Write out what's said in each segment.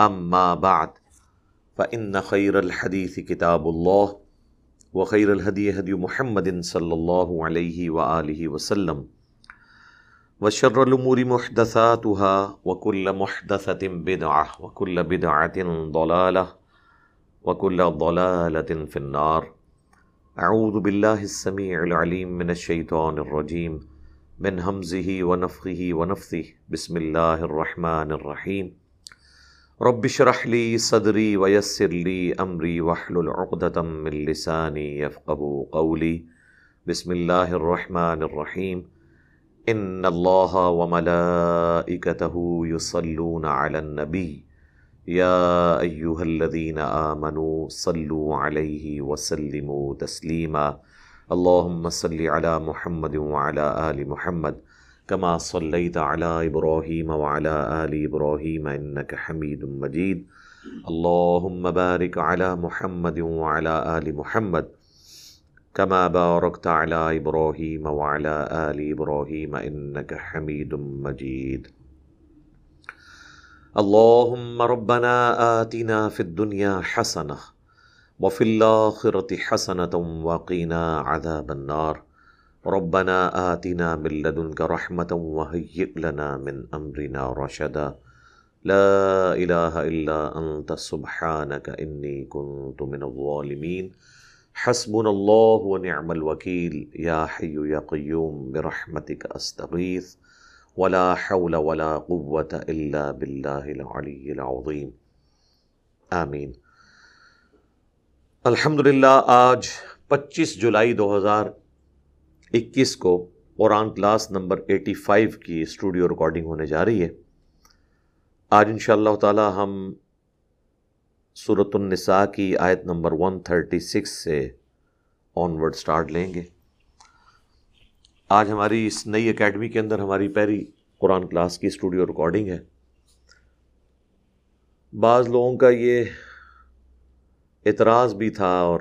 اما بعد فان خير الحديث كتاب الله، وخير الهدي هدي محمد صلى الله عليه واله وسلم، وشر الامور محدثاتها، وكل محدثه بدعه وكل بدعه ضلاله وكل ضلاله في النار. اعوذ بالله السميع العليم من الشيطان الرجيم، من همزه ونفخه ونفثه. بسم الله الرحمن الرحيم. رب اشرح لي صدري ويسر لي امري واحلل عقدة من لساني يفقهوا قولي. بسم الله الرحمن الرحيم. ان الله وملائكته يصلون على النبي. يا ايها الذين امنوا صلوا عليه وسلموا تسليما. اللهم صل على محمد وعلى ال محمد. كما صليت على ابراهيم وعلى ال ابراهيم انك حميد مجيد. اللهم بارك على محمد وعلى ال محمد كما باركت على ابراهيم وعلى ال ابراهيم انك حميد مجيد. اللهم ربنا آتنا في الدنيا حسنه وفي الاخره حسنه وقنا عذاب النار. ربنا آتنا من لدنك رحمة وهيئ لنا من أمرنا رشدا. لا إله إلا أنت، سبحانك إني كنت من الظالمين. حسبنا الله ونعم الوكيل. يا حي يا قيوم، برحمتك أستغيث. ولا حول ولا قوة إلا بالله العلي العظيم. آمین الحمدللہ آج پچیس جولائی دو ہزار اکیس کو Quran class number eighty five کی اسٹوڈیو ریکارڈنگ ہونے جا رہی ہے۔ آج ان شاء اللہ تعالی ہم صورت النساء کی آیت نمبر ون تھرٹی سکس سے آن ورڈ اسٹارٹ لیں گے۔ آج ہماری اس نئی اکیڈمی کے اندر ہماری پہلی قرآن کلاس کی اسٹوڈیو ریکارڈنگ ہے۔ بعض لوگوں کا یہ اعتراض بھی تھا اور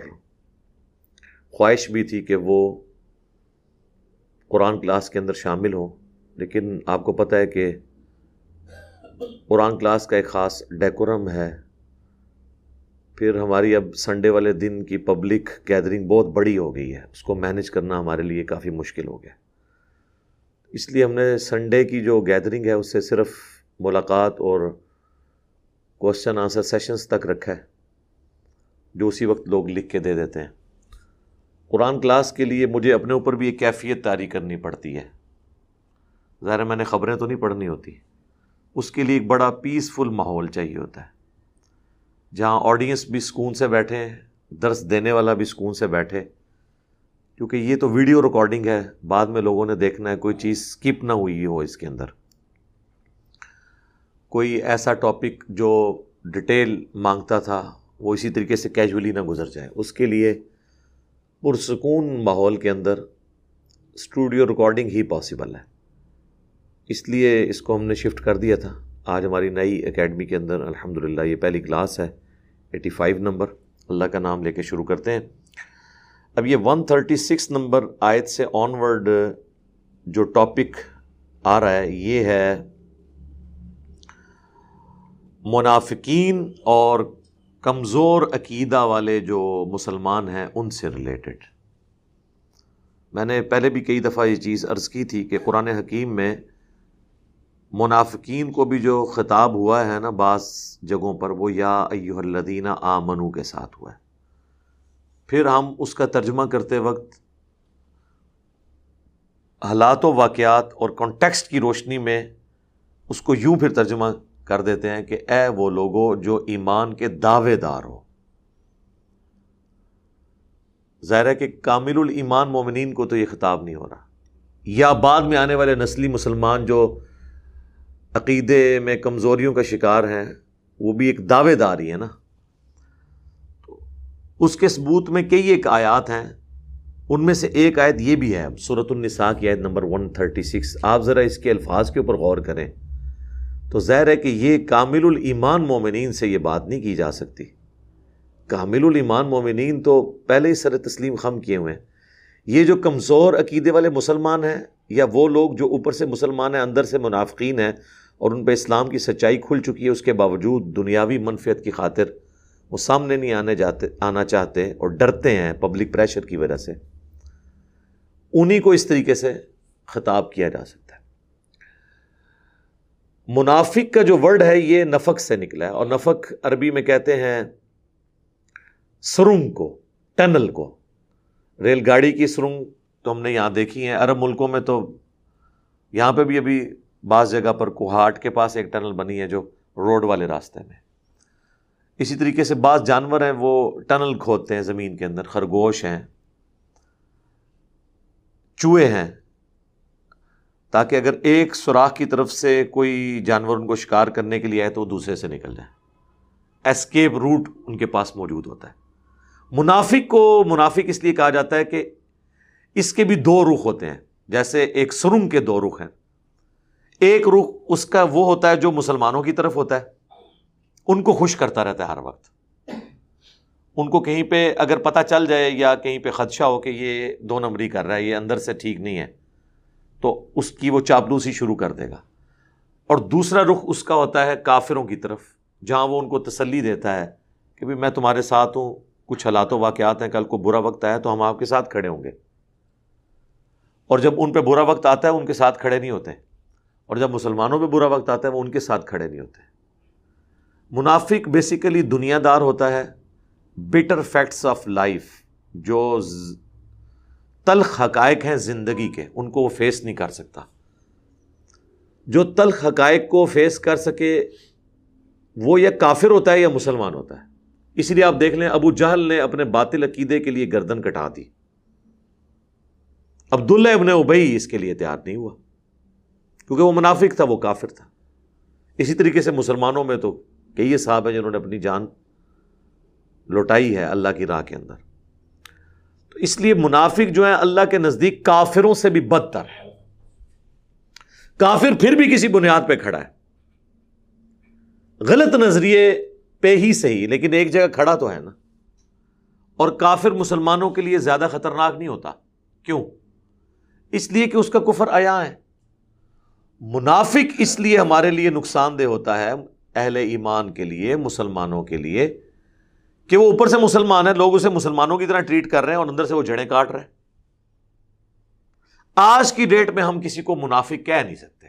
خواہش بھی تھی کہ وہ قرآن کلاس کے اندر شامل ہوں، لیکن آپ کو پتہ ہے کہ قرآن کلاس کا ایک خاص ڈیکورم ہے۔ پھر ہماری اب سنڈے والے دن کی پبلک گیدرنگ بہت بڑی ہو گئی ہے۔ اس کو مینج کرنا ہمارے لیے کافی مشکل ہو گیا۔ اس لیے ہم نے سنڈے کی جو گیدرنگ ہے، اس سے صرف ملاقات اور کوشچن آنسر سیشنز تک رکھا ہے، جو اسی وقت لوگ لکھ کے دے دیتے ہیں۔ قرآن کلاس کے لیے مجھے اپنے اوپر بھی ایک کیفیت تاری کرنی پڑتی ہے۔ ظاہر میں نے خبریں تو نہیں پڑھنی ہوتی۔ اس کے لیے ایک بڑا پیسفل ماحول چاہیے ہوتا ہے۔ جہاں آڈینس بھی سکون سے بیٹھے، درس دینے والا بھی سکون سے بیٹھے۔ کیونکہ یہ تو ویڈیو ریکارڈنگ ہے، بعد میں لوگوں نے دیکھنا ہے، کوئی چیز اسکپ نہ ہوئی ہو اس کے اندر۔ کوئی ایسا ٹاپک جو ڈیٹیل مانگتا تھا، وہ اسی طریقے سے کیجولی نہ گزر جائے۔ اس کے لیے پرسکون ماحول کے اندر اسٹوڈیو ریکارڈنگ ہی پاسبل ہے۔ اس لیے اس کو ہم نے شفٹ کر دیا تھا۔ آج ہماری نئی اکیڈمی کے اندر الحمد للہ یہ پہلی کلاس ہے۔ ایٹی فائیو نمبر اللہ کا نام لے کے شروع کرتے ہیں۔ اب یہ ون تھرٹی سکس نمبر آیت سے آن ورڈ جو ٹاپک آ رہا ہے، یہ ہے منافقین اور کمزور عقیدہ والے جو مسلمان ہیں ان سے ریلیٹڈ میں نے پہلے بھی کئی دفعہ یہ چیز عرض کی تھی کہ قرآن حکیم میں منافقین کو بھی جو خطاب ہوا ہے نا بعض جگہوں پر، وہ یا ایوہ الذین آمنو کے ساتھ ہوا ہے۔ پھر ہم اس کا ترجمہ کرتے وقت حالات و واقعات اور کانٹیکسٹ کی روشنی میں اس کو یوں پھر ترجمہ کر دیتے ہیں کہ اے وہ لوگوں جو ایمان کے دعوے دار ہو۔ ظاہر ہے کہ کامل الایمان مومنین کو تو یہ خطاب نہیں ہو رہا۔ یا بعد میں آنے والے نسلی مسلمان جو عقیدے میں کمزوریوں کا شکار ہیں، وہ بھی ایک دعوے دار ہی ہے نا۔ تو اس کے ثبوت میں کئی ایک آیات ہیں۔ ان میں سے ایک آیت یہ بھی ہے صورت النساء کی آیت نمبر 136 آپ ذرا اس کے الفاظ کے اوپر غور کریں۔ تو ظاہر ہے کہ یہ کامل الایمان مومنین سے یہ بات نہیں کی جا سکتی۔ کامل الایمان مومنین تو پہلے ہی سر تسلیم خم کیے ہوئے ہیں۔ یہ جو کمزور عقیدے والے مسلمان ہیں یا وہ لوگ جو اوپر سے مسلمان ہیں، اندر سے منافقین ہیں اور ان پہ اسلام کی سچائی کھل چکی ہے، اس کے باوجود دنیاوی منفیت کی خاطر وہ سامنے نہیں آنے جاتے، آنا چاہتے اور ڈرتے ہیں پبلک پریشر کی وجہ سے۔ انہی کو اس طریقے سے خطاب کیا جا سکتا۔ منافق کا جو ورڈ ہے یہ نفق سے نکلا ہے اور نفق عربی میں کہتے ہیں سرنگ کو، ٹنل کو۔ ریل گاڑی کی سرنگ تو ہم نے یہاں دیکھی ہیں، عرب ملکوں میں تو یہاں پہ بھی ابھی بعض جگہ پر کوہاٹ کے پاس ایک ٹنل بنی ہے جو روڈ والے راستے میں۔ اسی طریقے سے بعض جانور ہیں وہ ٹنل کھودتے ہیں زمین کے اندر، خرگوش ہیں، چوہے ہیں۔ تاکہ اگر ایک سوراخ کی طرف سے کوئی جانور ان کو شکار کرنے کے لیے آئے تو وہ دوسرے سے نکل جائے۔ ایسکیپ روٹ ان کے پاس موجود ہوتا ہے۔ منافق کو منافق اس لیے کہا جاتا ہے کہ اس کے بھی دو رخ ہوتے ہیں، جیسے ایک سرنگ کے دو رخ ہیں۔ ایک رخ اس کا وہ ہوتا ہے جو مسلمانوں کی طرف ہوتا ہے۔ ان کو خوش کرتا رہتا ہے ہر وقت۔ ان کو کہیں پہ اگر پتہ چل جائے یا کہیں پہ خدشہ ہو کہ یہ دو نمبری کر رہا ہے، یہ اندر سے ٹھیک نہیں ہے۔ تو اس کی وہ چاپلوسی شروع کر دے گا۔ اور دوسرا رخ اس کا ہوتا ہے کافروں کی طرف، جہاں وہ ان کو تسلی دیتا ہے کہ بھائی میں تمہارے ساتھ ہوں، کچھ حالات و واقعات ہیں، کل کو برا وقت آیا تو ہم آپ کے ساتھ کھڑے ہوں گے۔ اور جب ان پہ برا وقت آتا ہے، ان کے ساتھ کھڑے نہیں ہوتے۔ اور جب مسلمانوں پہ برا وقت آتا ہے، وہ ان کے ساتھ کھڑے نہیں ہوتے۔ منافق بیسیکلی دنیا دار ہوتا ہے بٹر فیکٹس آف لائف جو تلخ حقائق ہیں زندگی کے، ان کو وہ فیس نہیں کر سکتا۔ جو تلخ حقائق کو فیس کر سکے، وہ یا کافر ہوتا ہے یا مسلمان ہوتا ہے۔ اس لیے آپ دیکھ لیں، ابو جہل نے اپنے باطل عقیدے کے لیے گردن کٹا دی۔ عبداللہ ابن ابئی اس کے لیے تیار نہیں ہوا۔ کیونکہ وہ منافق تھا، وہ کافر تھا۔ اسی طریقے سے مسلمانوں میں تو کئی صاحب ہیں جنہوں نے اپنی جان لوٹائی ہے اللہ کی راہ کے اندر۔ تو اس لیے منافق جو ہے اللہ کے نزدیک کافروں سے بھی بدتر ہے کافر پھر بھی کسی بنیاد پہ کھڑا ہے۔ غلط نظریے پہ ہی صحیح، لیکن ایک جگہ کھڑا تو ہے نا۔ اور کافر مسلمانوں کے لیے زیادہ خطرناک نہیں ہوتا۔ کیوں؟ اس لیے کہ اس کا کفر آیا ہے۔ منافق اس لیے ہمارے لیے نقصان دہ ہوتا ہے اہل ایمان کے لیے، مسلمانوں کے لیے۔ کہ وہ اوپر سے مسلمان ہے لوگ اسے مسلمانوں کی طرح ٹریٹ کر رہے ہیں اور اندر سے وہ جڑیں کاٹ رہے ہیں۔ آج کی ڈیٹ میں ہم کسی کو منافق کہہ نہیں سکتے۔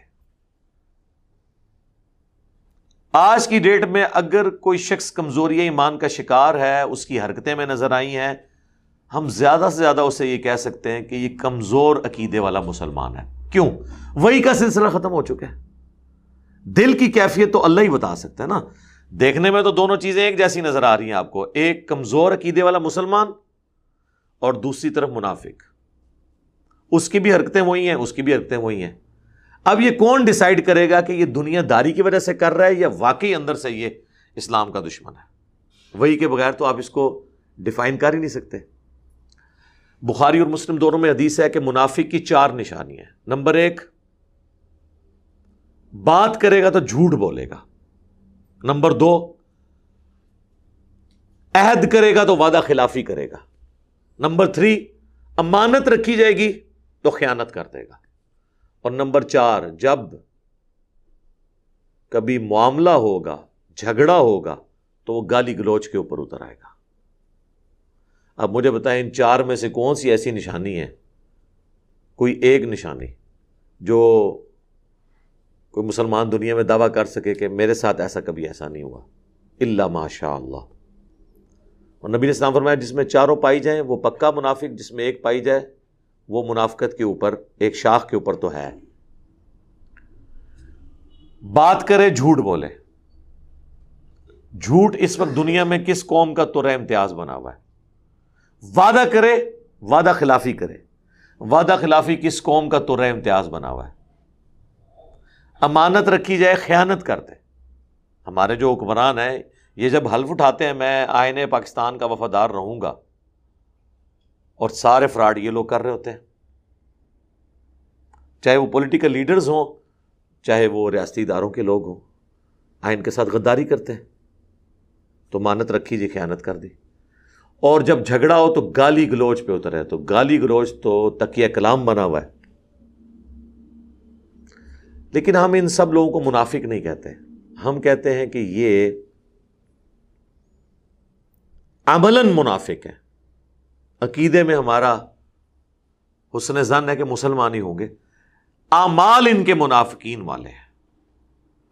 آج کی ڈیٹ میں اگر کوئی شخص کمزوری ایمان کا شکار ہے، اس کی حرکتیں میں نظر آئی ہیں، ہم زیادہ سے زیادہ اسے یہ کہہ سکتے ہیں کہ یہ کمزور عقیدے والا مسلمان ہے۔ کیوں؟ وہی کا سلسلہ ختم ہو چکا ہے۔ دل کی کیفیت تو اللہ ہی بتا سکتا ہے نا۔ دیکھنے میں تو دونوں چیزیں ایک جیسی نظر آ رہی ہیں آپ کو، ایک کمزور عقیدے والا مسلمان اور دوسری طرف منافق۔ اس کی بھی حرکتیں وہی ہیں، اس کی بھی حرکتیں وہی ہیں۔ اب یہ کون ڈسائڈ کرے گا کہ یہ دنیا داری کی وجہ سے کر رہا ہے یا واقعی اندر سے یہ اسلام کا دشمن ہے؟ وہی کے بغیر تو آپ اس کو ڈیفائن کر ہی نہیں سکتے۔ بخاری اور مسلم دونوں میں حدیث ہے کہ منافق کی چار نشانی نمبر ایک، بات کرے گا تو جھوٹ بولے گا۔ نمبر دو، عہد کرے گا تو وعدہ خلافی کرے گا۔ نمبر تھری، امانت رکھی جائے گی تو خیانت کر دے گا۔ اور نمبر چار، جب کبھی معاملہ ہوگا، جھگڑا ہوگا تو وہ گالی گلوچ کے اوپر اتر آئے گا۔ اب مجھے بتائیں ان چار میں سے کون سی ایسی نشانی ہے؟ کوئی ایک نشانی جو کوئی مسلمان دنیا میں دعویٰ کر سکے کہ میرے ساتھ ایسا کبھی ایسا نہیں ہوا۔ اللہ ماشاء اللہ اور نبی اسلام فرمایا، جس میں چاروں پائی جائیں، وہ پکا منافق، جس میں ایک پائی جائے، وہ منافقت کے اوپر، ایک شاخ کے اوپر تو ہے۔ بات کرے، جھوٹ بولے۔ جھوٹ اس وقت دنیا میں کس قوم کا تو امتیاز بنا ہوا ہے۔ وعدہ کرے، وعدہ خلافی کرے۔ وعدہ خلافی کس قوم کا تو امتیاز بنا ہوا ہے۔ امانت رکھی جائے، خیانت کر دے۔ ہمارے جو حکمران ہیں، یہ جب حلف اٹھاتے ہیں، میں آئین پاکستان کا وفادار رہوں گا۔ اور سارے فراڈ یہ لوگ کر رہے ہوتے ہیں۔ چاہے وہ پولیٹیکل لیڈرز ہوں، چاہے وہ ریاستی اداروں کے لوگ ہوں آئین کے ساتھ غداری کرتے ہیں۔ تو مانت رکھی جی خیانت کر دی۔ اور جب جھگڑا ہو تو گالی گلوچ پہ اتر ہے تو گالی گلوچ تو تکیہ کلام بنا ہوا ہے۔ لیکن ہم ان سب لوگوں کو منافق نہیں کہتے۔ ہم کہتے ہیں کہ یہ عملاً منافق ہے عقیدے میں ہمارا حسن زن ہے کہ مسلمان ہی ہوں گے۔ اعمال ان کے منافقین والے ہیں۔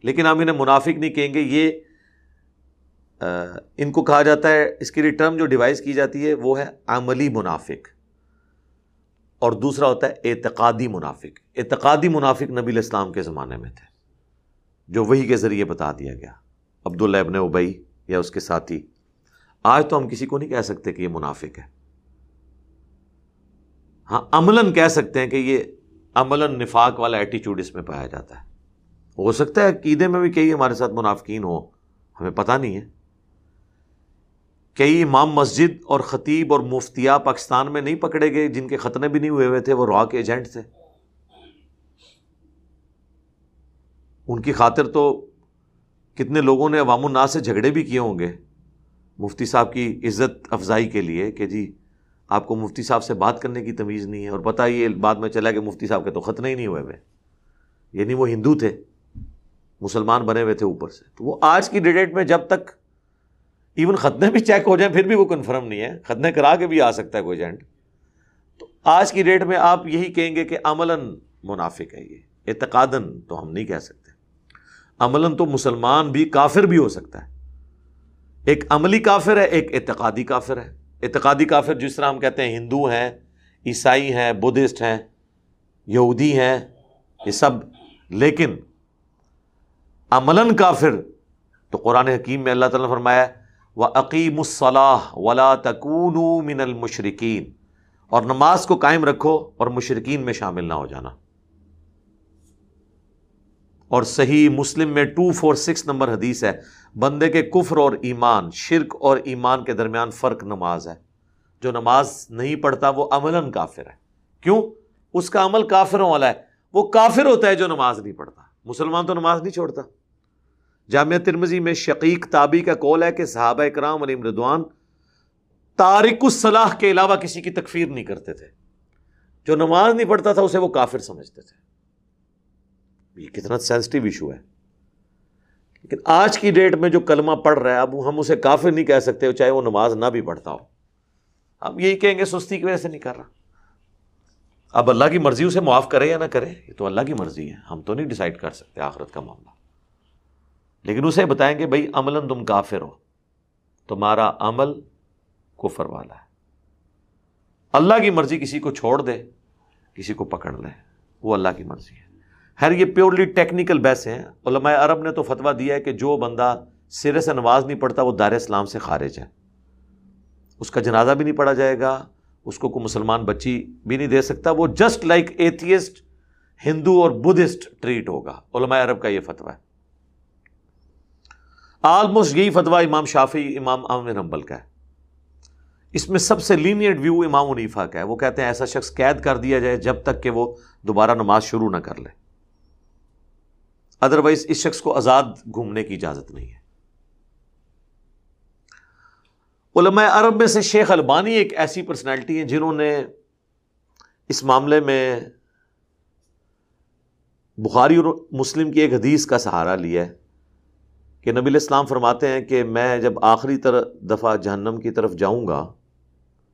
لیکن ہم انہیں منافق نہیں کہیں گے۔ یہ ان کو کہا جاتا ہے، اس کی ٹرم جو ڈیوائز کی جاتی ہے وہ ہے عملی منافق۔ اور دوسرا ہوتا ہے اعتقادی منافق۔ اعتقادی منافق نبی الاسلام کے زمانے میں تھے، جو وہی کے ذریعے بتا دیا گیا۔ عبداللہ ابن ابئی یا اس کے ساتھی۔ آج تو ہم کسی کو نہیں کہہ سکتے کہ یہ منافق ہے۔ ہاں عملاً کہہ سکتے ہیں کہ یہ عملاً نفاق والا ایٹیچیوڈ اس میں پایا جاتا ہے۔ ہو سکتا ہے عقیدے میں بھی کئی ہمارے ساتھ منافقین ہوں، ہمیں پتہ نہیں ہے۔ کئی امام مسجد اور خطیب اور مفتیا پاکستان میں نہیں پکڑے گئے، جن کے ختنے بھی نہیں ہوئے ہوئے تھے، وہ را کے ایجنٹ تھے۔ ان کی خاطر تو کتنے لوگوں نے عوام الناس سے جھگڑے بھی کیے ہوں گے۔ مفتی صاحب کی عزت افزائی کے لیے کہ جی آپ کو مفتی صاحب سے بات کرنے کی تمیز نہیں ہے۔ اور پتہ یہ بعد میں چلا کہ مفتی صاحب کے تو ختنے ہی نہیں ہوئے ہوئے۔ یعنی وہ ہندو تھے، مسلمان بنے ہوئے تھے اوپر سے۔ تو وہ آج کی ڈیٹ میں جب تک ایون ختنے بھی چیک ہو جائیں پھر بھی وہ کنفرم نہیں ہے ختنے کرا کے بھی آ سکتا ہے کوئی ایجنٹ تو آج کی ڈیٹ میں آپ یہی کہیں گے کہ عملاً منافق ہے یہ اعتقادن تو ہم نہیں کہہ سکتے عملاً تو مسلمان بھی کافر بھی ہو سکتا ہے ایک عملی کافر ہے ایک اعتقادی کافر ہے اعتقادی کافر جس طرح ہم کہتے ہیں ہندو ہیں عیسائی ہیں بدھسٹ ہیں یہودی ہیں یہ سب لیکن عملاً کافر تو قرآن حکیم میں اللہ تعالیٰ نے فرمایا وہ عقیم الصلاح ولا تکون من المشرقین اور نماز کو قائم رکھو اور مشرقین میں شامل نہ ہو جانا۔ اور صحیح مسلم میں ٹو فور سکس نمبر حدیث ہے، بندے کے کفر اور ایمان، شرک اور ایمان کے درمیان فرق نماز ہے۔ جو نماز نہیں پڑھتا وہ عملاً کافر ہے۔ کیوں؟ اس کا عمل کافروں والا ہے۔ وہ کافر ہوتا ہے جو نماز نہیں پڑھتا۔ مسلمان تو نماز نہیں چھوڑتا۔ جامعہ ترمزی میں شقیق تابی کا کول ہے کہ صحابہ کرام علی مردوان تارک الصلاح کے علاوہ کسی کی تکفیر نہیں کرتے تھے۔ جو نماز نہیں پڑھتا تھا اسے وہ کافر سمجھتے تھے۔ یہ کتنا سینسٹیو ایشو ہے۔ لیکن آج کی ڈیٹ میں جو کلمہ پڑھ رہا ہے، اب ہم اسے کافر نہیں کہہ سکتے، چاہے وہ نماز نہ بھی پڑھتا ہو۔ اب یہی کہیں گے، سستی کی وجہ سے نہیں کر رہا۔ اب اللہ کی مرضی اسے معاف کرے یا نہ کرے، یہ تو اللہ کی مرضی ہے۔ ہم تو نہیں ڈیسائڈ کر سکتے آخرت کا معاملہ۔ لیکن اسے بتائیں کہ بھائی عمل تم کافر ہو۔ تمہارا عمل کفر والا ہے۔ اللہ کی مرضی کسی کو چھوڑ دے، کسی کو پکڑ لے، وہ اللہ کی مرضی ہے۔ خیر، یہ پیورلی ٹیکنیکل بیس ہیں۔ علماء عرب نے تو فتویٰ دیا ہے کہ جو بندہ سرے سے نماز نہیں پڑھتا، وہ دار اسلام سے خارج ہے۔ اس کا جنازہ بھی نہیں پڑھا جائے گا، اس کو کوئی مسلمان بچی بھی نہیں دے سکتا۔ وہ جسٹ لائک ایتھیسٹ ہندو اور بدھسٹ ٹریٹ ہوگا۔ علماء عرب کا یہ فتویٰ ہے۔ آلموسٹ یہی فتویٰ امام شافی امام عامر نمبل کا ہے۔ اس میں سب سے لینیٹ ویو امام عنیفا کا ہے۔ وہ کہتے ہیں ایسا شخص قید کر دیا جائے جب تک کہ وہ دوبارہ نماز شروع نہ کر لے۔ ادروائز اس شخص کو آزاد گھومنے کی اجازت نہیں ہے۔ علماء عرب میں سے شیخ البانی ایک ایسی پرسنالٹی ہیں جنہوں نے اس معاملے میں بخاری اور مسلم کی ایک حدیث کا سہارا لیا ہے۔ کہ نبی الاسلام فرماتے ہیں کہ میں جب آخری طرح دفعہ جہنم کی طرف جاؤں گا،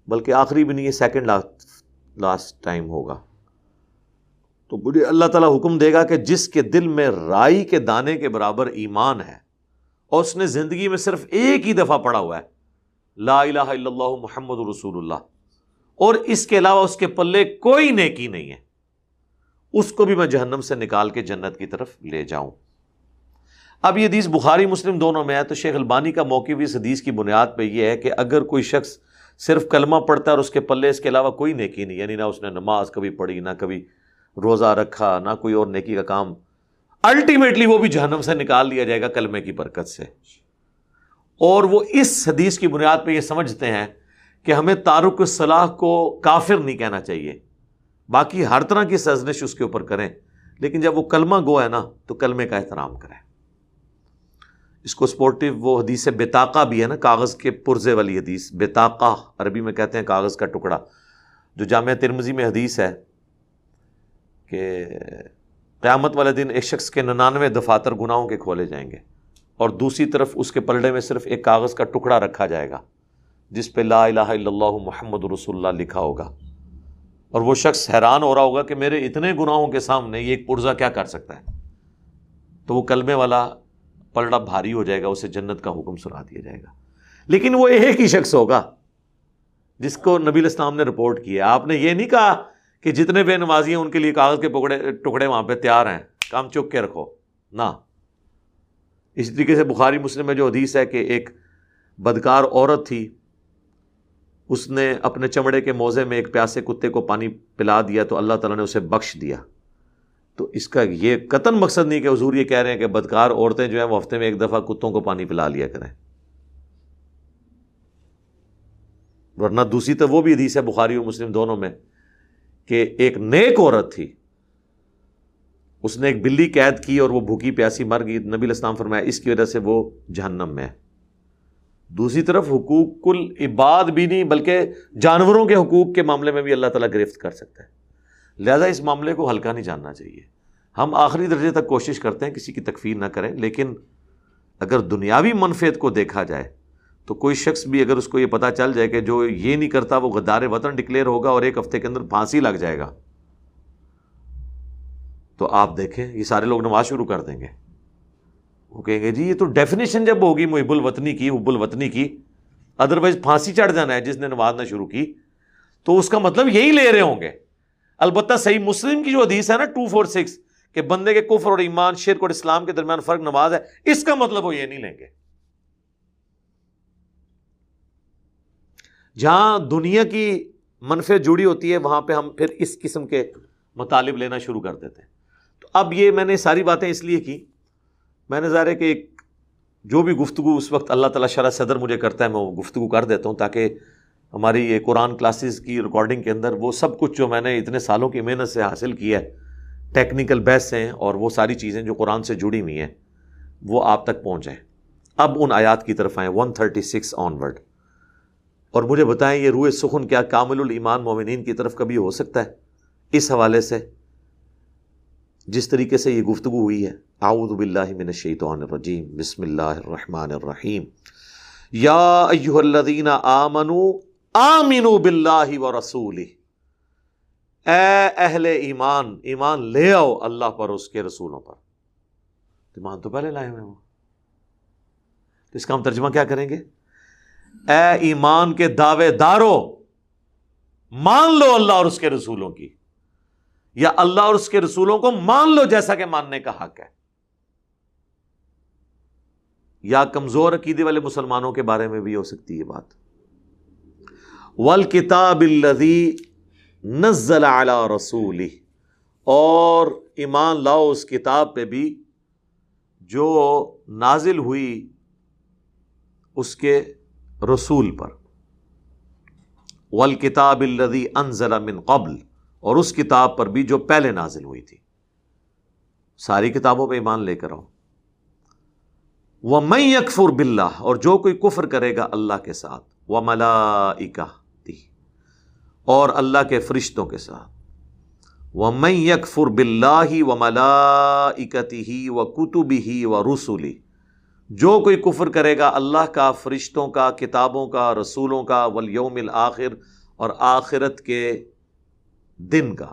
بلکہ آخری بھی نہیں ہے سیکنڈ لاسٹ لاسٹ ٹائم ہوگا۔ تو بڑی اللہ تعالیٰ حکم دے گا کہ جس کے دل میں رائی کے دانے کے برابر ایمان ہے، اور اس نے زندگی میں صرف ایک ہی دفعہ پڑا ہوا ہے، لا الہ الا اللہ محمد رسول اللہ، اور اس کے علاوہ اس کے پلے کوئی نیکی نہیں ہے۔ اس کو بھی میں جہنم سے نکال کے جنت کی طرف لے جاؤں۔ اب یہ حدیث بخاری مسلم دونوں میں ہے تو شیخ البانی کا موقع بھی اس حدیث کی بنیاد پہ یہ ہے کہ اگر کوئی شخص صرف کلمہ پڑھتا ہے اور اس کے پلے اس کے علاوہ کوئی نیکی نہیں یعنی نہ اس نے نماز کبھی پڑھی، نہ کبھی روزہ رکھا، نہ کوئی اور نیکی کا کام الٹیمیٹلی وہ بھی جہنم سے نکال لیا جائے گا کلمے کی برکت سے۔ اور وہ اس حدیث کی بنیاد پہ یہ سمجھتے ہیں کہ ہمیں تارک الصلاح کو کافر نہیں کہنا چاہیے۔ باقی ہر طرح کی سزنش اس کے اوپر کریں، لیکن جب وہ کلمہ گو ہے نا، تو کلمے کا احترام کریں۔ اس کو سپورٹو وہ حدیث بےتاقا بھی ہے نا، کاغذ کے پرزے والی حدیث بےتاقا عربی میں کہتے ہیں کاغذ کا ٹکڑا۔ جو جامعہ ترمزی میں حدیث ہے کہ قیامت والے دن ایک شخص کے ننانوے دفاتر گناہوں کے کھولے جائیں گے اور دوسری طرف اس کے پلڑے میں صرف ایک کاغذ کا ٹکڑا رکھا جائے گا، جس پہ لا الہ الا اللہ محمد رسول اللہ لکھا ہوگا۔ اور وہ شخص حیران ہو رہا ہوگا کہ میرے اتنے گناہوں کے سامنے یہ ایک پرزا کیا کر سکتا ہے؟ تو وہ کلمے والا پلڑا بھاری ہو جائے گا، اسے جنت کا حکم سنا دیا جائے گا۔ لیکن وہ ایک ہی شخص ہوگا جس کو نبی الاسلام نے رپورٹ کیا آپ نے یہ نہیں کہا کہ جتنے بے نمازی ہیں ان کے لیے کاغذ کے پکڑے، ٹکڑے وہاں پہ تیار ہیں۔ کام چک کے رکھو۔ نہ۔ اسی طریقے سے بخاری مسلم میں جو حدیث ہے کہ ایک بدکار عورت تھی، اس نے اپنے چمڑے کے موزے میں ایک پیاسے کتے کو پانی پلا دیا تو اللہ تعالیٰ نے اسے بخش دیا۔ تو اس کا یہ قطن مقصد نہیں کہ حضور یہ کہہ رہے ہیں کہ بدکار عورتیں جو ہیں وہ ہفتے میں ایک دفعہ کتوں کو پانی پلا لیا کریں۔ ورنہ دوسری تو وہ بھی حدیث ہے بخاری اور مسلم دونوں میں کہ ایک نیک عورت تھی۔ اس نے ایک بلی قید کی اور وہ بھوکی پیاسی مر گئی۔ نبی الاسلام فرمایا، اس کی وجہ سے وہ جہنم میں ہے۔ دوسری طرف حقوق کل عباد بھی نہیں، بلکہ جانوروں کے حقوق کے معاملے میں بھی اللہ تعالیٰ گرفت کر سکتا ہے۔ لہذا اس معاملے کو ہلکا نہیں جاننا چاہیے۔ ہم آخری درجے تک کوشش کرتے ہیں کسی کی تکفیر نہ کریں، لیکن اگر دنیاوی منفیت کو دیکھا جائے تو کوئی شخص بھی اگر اس کو یہ پتا چل جائے کہ جو یہ نہیں کرتا، وہ غدار وطن ڈکلیئر ہوگا اور ایک ہفتے کے اندر پھانسی لگ جائے گا۔ تو آپ دیکھیں، یہ سارے لوگ نماز شروع کر دیں گے۔ وہ کہیں گے جی یہ تو ڈیفینیشن جب ہوگی محب الوطنی کی، حب الوطنی کی ادروائز پھانسی چڑھ جانا ہے، جس نے نماز نہ شروع کی، تو اس کا مطلب یہی لے رہے ہوں گے۔ البتہ صحیح مسلم کی جو حدیث ہے نا ٹو فور سکس کہ بندے کے کفر اور ایمان، شرک اور اسلام کے درمیان فرق نماز ہے، اس کا مطلب وہ یہ نہیں لیں گے۔ جہاں دنیا کی منفی جڑی ہوتی ہے، وہاں پہ ہم پھر اس قسم کے مطالب لینا شروع کر دیتے ہیں۔ تو اب یہ میں نے ساری باتیں اس لیے کی۔ میں نے ظاہر ہے کہ ایک جو بھی گفتگو اس وقت اللہ تعالیٰ شرح صدر مجھے کرتا ہے، میں وہ گفتگو کر دیتا ہوں تاکہ ہماری یہ قرآن کلاسز کی ریکارڈنگ کے اندر وہ سب کچھ جو میں نے اتنے سالوں کی محنت سے حاصل کیا ہے ٹیکنیکل بیس ہیں اور وہ ساری چیزیں جو قرآن سے جڑی ہوئی ہیں، وہ آپ تک پہنچ جائیں۔ اب ان آیات کی طرف آئیں one thirty six onward اور مجھے بتائیں، یہ روئے سخن کیا کامل الایمان مومنین کی طرف کبھی ہو سکتا ہے؟ اس حوالے سے جس طریقے سے یہ گفتگو ہوئی ہے، اعوذ باللہ من الشیطان الرجیم، بسم اللہ الرحمن الرحیم۔ یا ایوہ الذین آمنوا آمنوا باللہ و رسولہ۔ اے اہل ایمان ایمان لے آؤ اللہ پر اس کے رسولوں پر۔ ایمان تو پہلے لائے ہوئے وہ۔ اس کا ہم ترجمہ کیا کریں گے؟ اے ایمان کے دعوے دارو مان لو اللہ اور اس کے رسولوں کی۔ یا اللہ اور اس کے رسولوں کو مان لو جیسا کہ ماننے کا حق ہے۔ یا کمزور عقیدے والے مسلمانوں کے بارے میں بھی ہو سکتی ہے بات۔ ول کتاب نزل علی رسول اور ایمان لاؤ اس کتاب پہ بھی جو نازل ہوئی اس کے رسول پر۔ ول کتاب انزل من قبل۔ اور اس کتاب پر بھی جو پہلے نازل ہوئی تھی۔ ساری کتابوں پہ ایمان لے کر آؤ۔ وہ میں یکفر بلّہ اور جو کوئی کفر کرے گا اللہ کے ساتھ۔ وہ ملا اور اللہ کے فرشتوں کے ساتھ۔ وہ میں یکفر بلّہ و ملا ہی و کتبی ہی و رسولی جو کوئی کفر کرے گا اللہ کا، فرشتوں کا، کتابوں کا، رسولوں کا ولیوم الآخر اور آخرت کے دن کا۔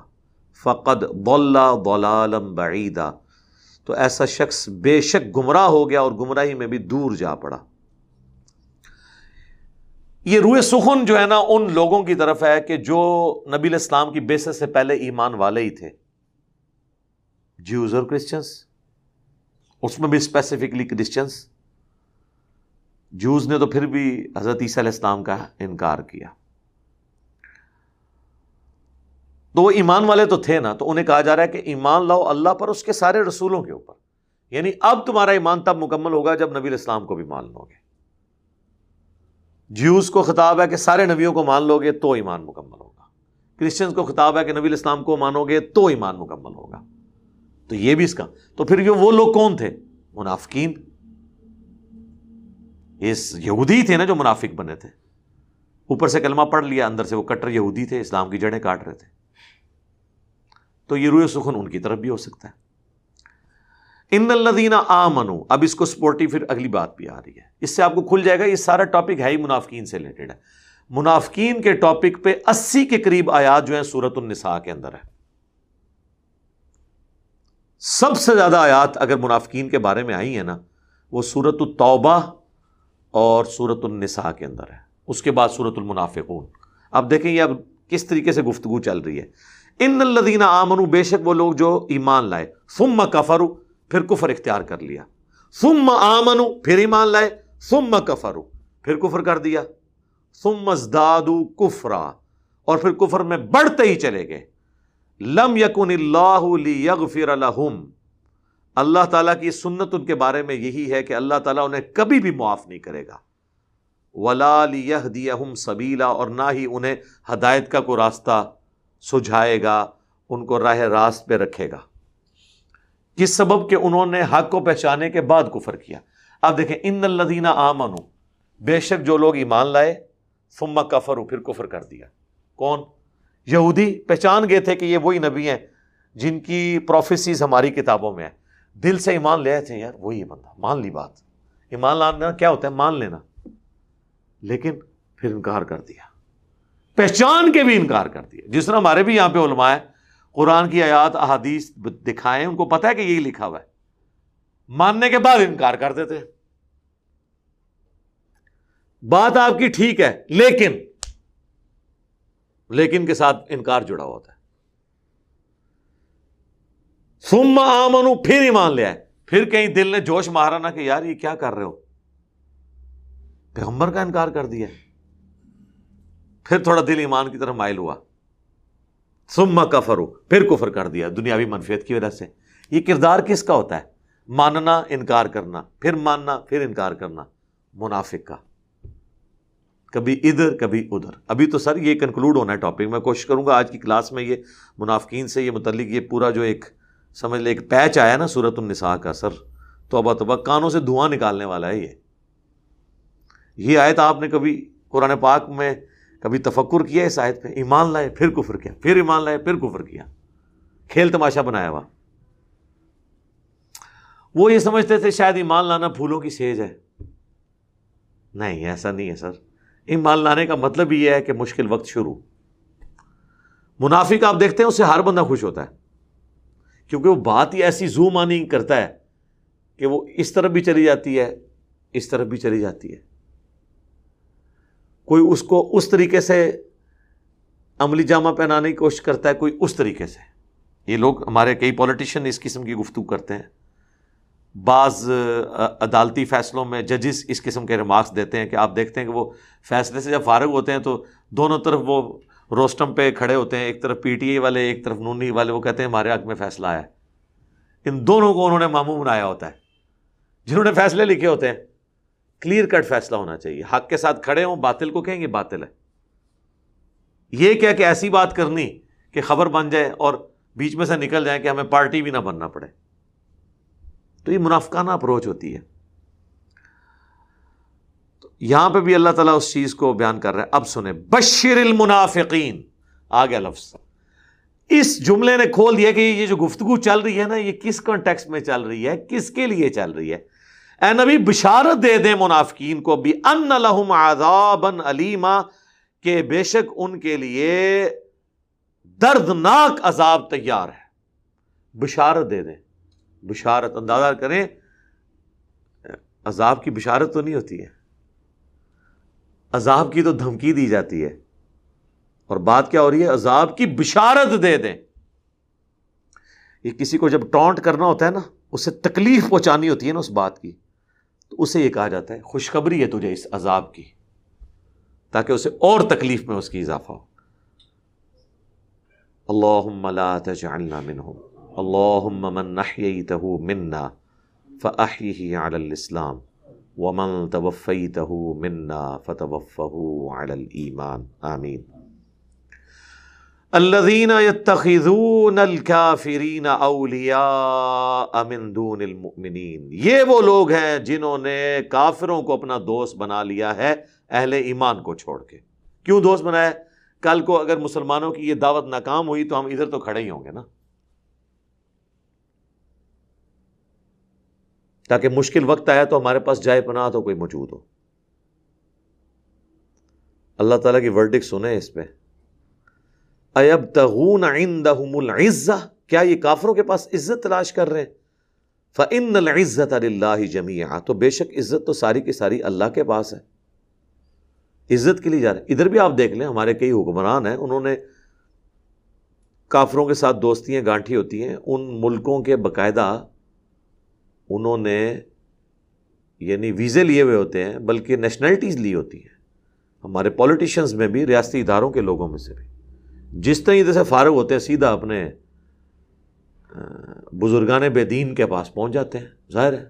فقد بولا بولالم بعیدہ تو ایسا شخص بے شک گمراہ ہو گیا اور گمراہی میں بھی دور جا پڑا۔ یہ روئے سخن جو ہے نا ان لوگوں کی طرف ہے کہ جو نبی الاسلام کی بیسس سے پہلے ایمان والے ہی تھے۔ جیوز اور کرسچنس اس میں بھی اسپیسیفکلی کرسچنس جوز نے تو پھر بھی حضرت عیسیٰ علیہ السلام کا انکار کیا۔ تو وہ ایمان والے تو تھے نا، تو انہیں کہا جا رہا ہے کہ ایمان لاؤ اللہ پر، اس کے سارے رسولوں کے اوپر۔ یعنی اب تمہارا ایمان تب مکمل ہوگا جب نبی الاسلام کو بھی مان لو گے۔ جیوز کو خطاب ہے کہ سارے نبیوں کو مان لو گے تو ایمان مکمل ہوگا۔ کرسچنس کو خطاب ہے کہ نبی الاسلام کو مانو گے تو ایمان مکمل ہوگا۔ تو یہ بھی اس کا۔ تو پھر یہ وہ لوگ کون تھے؟ منافقین۔ اس یہودی تھے نا جو منافق بنے تھے۔ اوپر سے کلمہ پڑھ لیا، اندر سے وہ کٹر یہودی تھے، اسلام کی جڑیں کاٹ رہے تھے۔ تو یہ روح سخن ان کی طرف بھی ہو سکتا ہے۔ ان الدینہ آ منو اب اس کو سپورٹی پھر اگلی بات بھی آ رہی ہے۔ اس سے آپ کو کھل جائے گا، یہ سارا ٹاپک ہے ہی منافقین سے ریلیٹڈ ہے۔ منافقین کے ٹاپک پہ اسی کے قریب آیات جو ہیں سورت النساء کے اندر ہے سب سے زیادہ آیات اگر منافقین کے بارے میں آئی ہیں نا، وہ سورت التوبہ اور سورت النساء کے اندر ہے اس کے بعد سورت المنافقون۔ اب دیکھیں یہ اب کس طریقے سے گفتگو چل رہی ہے۔ ان الدینہ آمنو بے شک وہ لوگ جو ایمان لائے۔ فم کفرو پھر کفر اختیار کر لیا۔ فم آمنو پھر ایمان لائے۔ فم کفرو پھر کفر کر دیا۔ فم ازدادو کفرا، اور پھر کفر میں بڑھتے ہی چلے گئے۔ لم یقن اللہ یغفر الحم اللہ تعالیٰ کی سنت ان کے بارے میں یہی ہے کہ اللہ تعالیٰ انہیں کبھی بھی معاف نہیں کرے گا۔ ولا لیہدیہم سبیلا اور نہ ہی انہیں ہدایت کا کوئی راستہ سجھائے گا، ان کو راہ راست پہ رکھے گا۔ کس سبب کہ انہوں نے حق کو پہچانے کے بعد کفر کیا۔ اب دیکھیں، ان الدینہ آمنو بے شک جو لوگ ایمان لائے فما کفر پھر کفر کر دیا۔ کون؟ یہودی۔ پہچان گئے تھے کہ یہ وہی نبی ہیں جن کی پروفیسیز ہماری کتابوں میں ہیں۔ دل سے ایمان لے تھے، یار، وہی بندہ، مان لی بات۔ ایمان لانا کیا ہوتا ہے؟ مان لینا۔ لیکن پھر انکار کر دیا۔ پہچان کے بھی انکار کر دیا۔ جس طرح ہمارے بھی یہاں پہ علماء ہے قرآن کی آیات، احادیث دکھائیں، ان کو پتا ہے کہ یہی لکھا ہوا ہے۔ ماننے کے بعد انکار کر دیتے بات آپ کی ٹھیک ہے، لیکن لیکن کے ساتھ انکار جڑا ہوتا ہے۔ سم آمنو پھر ہی مان لیا ہے پھر کہیں دل نے جوش مارا نا کہ یار یہ کیا کر رہے ہو۔ پیغمبر کا انکار کر دیا۔ پھر تھوڑا دل ایمان کی طرف مائل ہوا۔ سما کفر ہو پھر کفر کر دیا دنیاوی منفیت کی وجہ سے۔ یہ کردار کس کا ہوتا ہے؟ ماننا، انکار کرنا، پھر ماننا، پھر انکار کرنا۔ منافق کا۔ کبھی ادھر کبھی ادھر۔ ابھی تو سر یہ کنکلوڈ ہونا ہے ٹاپک میں کوشش کروں گا آج کی کلاس میں یہ منافقین سے یہ متعلق یہ پورا جو ایک سمجھ لے ایک پیچ آیا نا سورت النساء کا، سر۔ توبہ توبہ۔ کانوں سے دھواں نکالنے والا ہے یہ۔ یہ آیت آپ نے کبھی قرآن پاک میں کبھی تفکر کیا اس آیت پہ، ایمان لائے، پھر کفر کیا، پھر ایمان لائے، پھر کفر کیا۔ کھیل تماشا بنایا ہوا۔ وہ یہ سمجھتے تھے شاید ایمان لانا پھولوں کی سیج ہے۔ نہیں، ایسا نہیں ہے سر۔ ایمان لانے کا مطلب یہ ہے کہ مشکل وقت شروع۔ منافق آپ دیکھتے ہیں، اس سے ہر بندہ خوش ہوتا ہے۔ کیونکہ وہ بات ہی ایسی زو مانی کرتا ہے کہ وہ اس طرف بھی چلی جاتی ہے، اس طرف بھی چلی جاتی ہے۔ کوئی اس کو اس طریقے سے عملی جامہ پہنانے کی کوشش کرتا ہے، کوئی اس طریقے سے۔ یہ لوگ ہمارے کئی پولیٹیشین اس قسم کی گفتگو کرتے ہیں۔ بعض عدالتی فیصلوں میں ججز اس قسم کے ریمارکس دیتے ہیں کہ آپ دیکھتے ہیں کہ وہ فیصلے سے جب فارغ ہوتے ہیں تو دونوں طرف وہ روسٹم پہ کھڑے ہوتے ہیں، ایک طرف پی ٹی اے والے، ایک طرف نونی والے، وہ کہتے ہیں ہمارے حق میں فیصلہ آیا۔ ہے ان دونوں کو انہوں نے ماموں بنایا ہوتا ہے۔ جنہوں نے فیصلے لکھے ہوتے ہیں۔ کلیئر کٹ فیصلہ ہونا چاہیے۔ حق کے ساتھ کھڑے ہوں، باطل کو کہیں گے باطل ہے۔ یہ کیا کہ ایسی بات کرنی کہ خبر بن جائے اور بیچ میں سے نکل جائے کہ ہمیں پارٹی بھی نہ بننا پڑے۔ تو یہ منافقانہ اپروچ ہوتی ہے۔ تو یہاں پہ بھی اللہ تعالیٰ اس چیز کو بیان کر رہا ہے۔ اب سنیں، بشر المنافقین۔ آ گیا لفظ۔ اس جملے نے کھول دیا کہ یہ جو گفتگو چل رہی ہے نا، یہ کس کانٹیکس میں چل رہی ہے؟ کس کے لیے چل رہی ہے؟ اے نبی بشارت دے دیں منافقین کو بھی ان لہم عذابا علیما کہ بے شک ان کے لیے دردناک عذاب تیار ہے۔ بشارت دے دیں۔ بشارت اندازہ کریں، عذاب کی بشارت تو نہیں ہوتی ہے۔ عذاب کی تو دھمکی دی جاتی ہے۔ اور بات کیا ہو رہی ہے؟ عذاب کی بشارت دے دیں۔ یہ کسی کو جب ٹونٹ کرنا ہوتا ہے نا، اسے تکلیف پہنچانی ہوتی ہے نا اس بات کی۔ تو اسے یہ کہا جاتا ہے، خوشخبری ہے تجھے اس عذاب کی، تاکہ اسے اور تکلیف میں اس کی اضافہ ہو۔ اللهم لا تجعلنا منهم اللهم من نحييته منا فأحيه على الإسلام ومن توفيته منا فتوفه على الإيمان آمين الذين يتخذون الكافرين اولیاء من دون المؤمنین۔ یہ وہ لوگ ہیں جنہوں نے کافروں کو اپنا دوست بنا لیا ہے اہل ایمان کو چھوڑ کے۔ کیوں دوست بنایا کل کو اگر مسلمانوں کی یہ دعوت ناکام ہوئی تو ہم ادھر تو کھڑے ہی ہوں گے نا۔ تاکہ مشکل وقت آیا تو ہمارے پاس جائے پناہ تو کوئی موجود ہو۔ اللہ تعالیٰ کی ورڈک سنیں اس پہ۔ ایب تغون عندهم العزہ، کیا یہ کافروں کے پاس عزت تلاش کر رہے ہیں؟ فَإِنَّ الْعِزَّةَ لِلَّهِ جَمِيعًا، تو بے شک عزت تو ساری کی ساری اللہ کے پاس ہے۔ عزت کے لیے جا رہے ادھر بھی آپ دیکھ لیں، ہمارے کئی حکمران ہیں، انہوں نے کافروں کے ساتھ دوستیاں، گانٹھی ہوتی ہیں، ان ملکوں کے باقاعدہ انہوں نے یعنی ویزے لیے ہوئے ہوتے ہیں، بلکہ نیشنلٹیز لی ہوتی ہیں۔ ہمارے پولیٹیشنز میں بھی، ریاستی اداروں کے لوگوں میں سے بھی۔ جس طرح ادھر سے فارغ ہوتے ہیں، سیدھا اپنے بزرگان بے دین کے پاس پہنچ جاتے ہیں۔ ظاہر ہے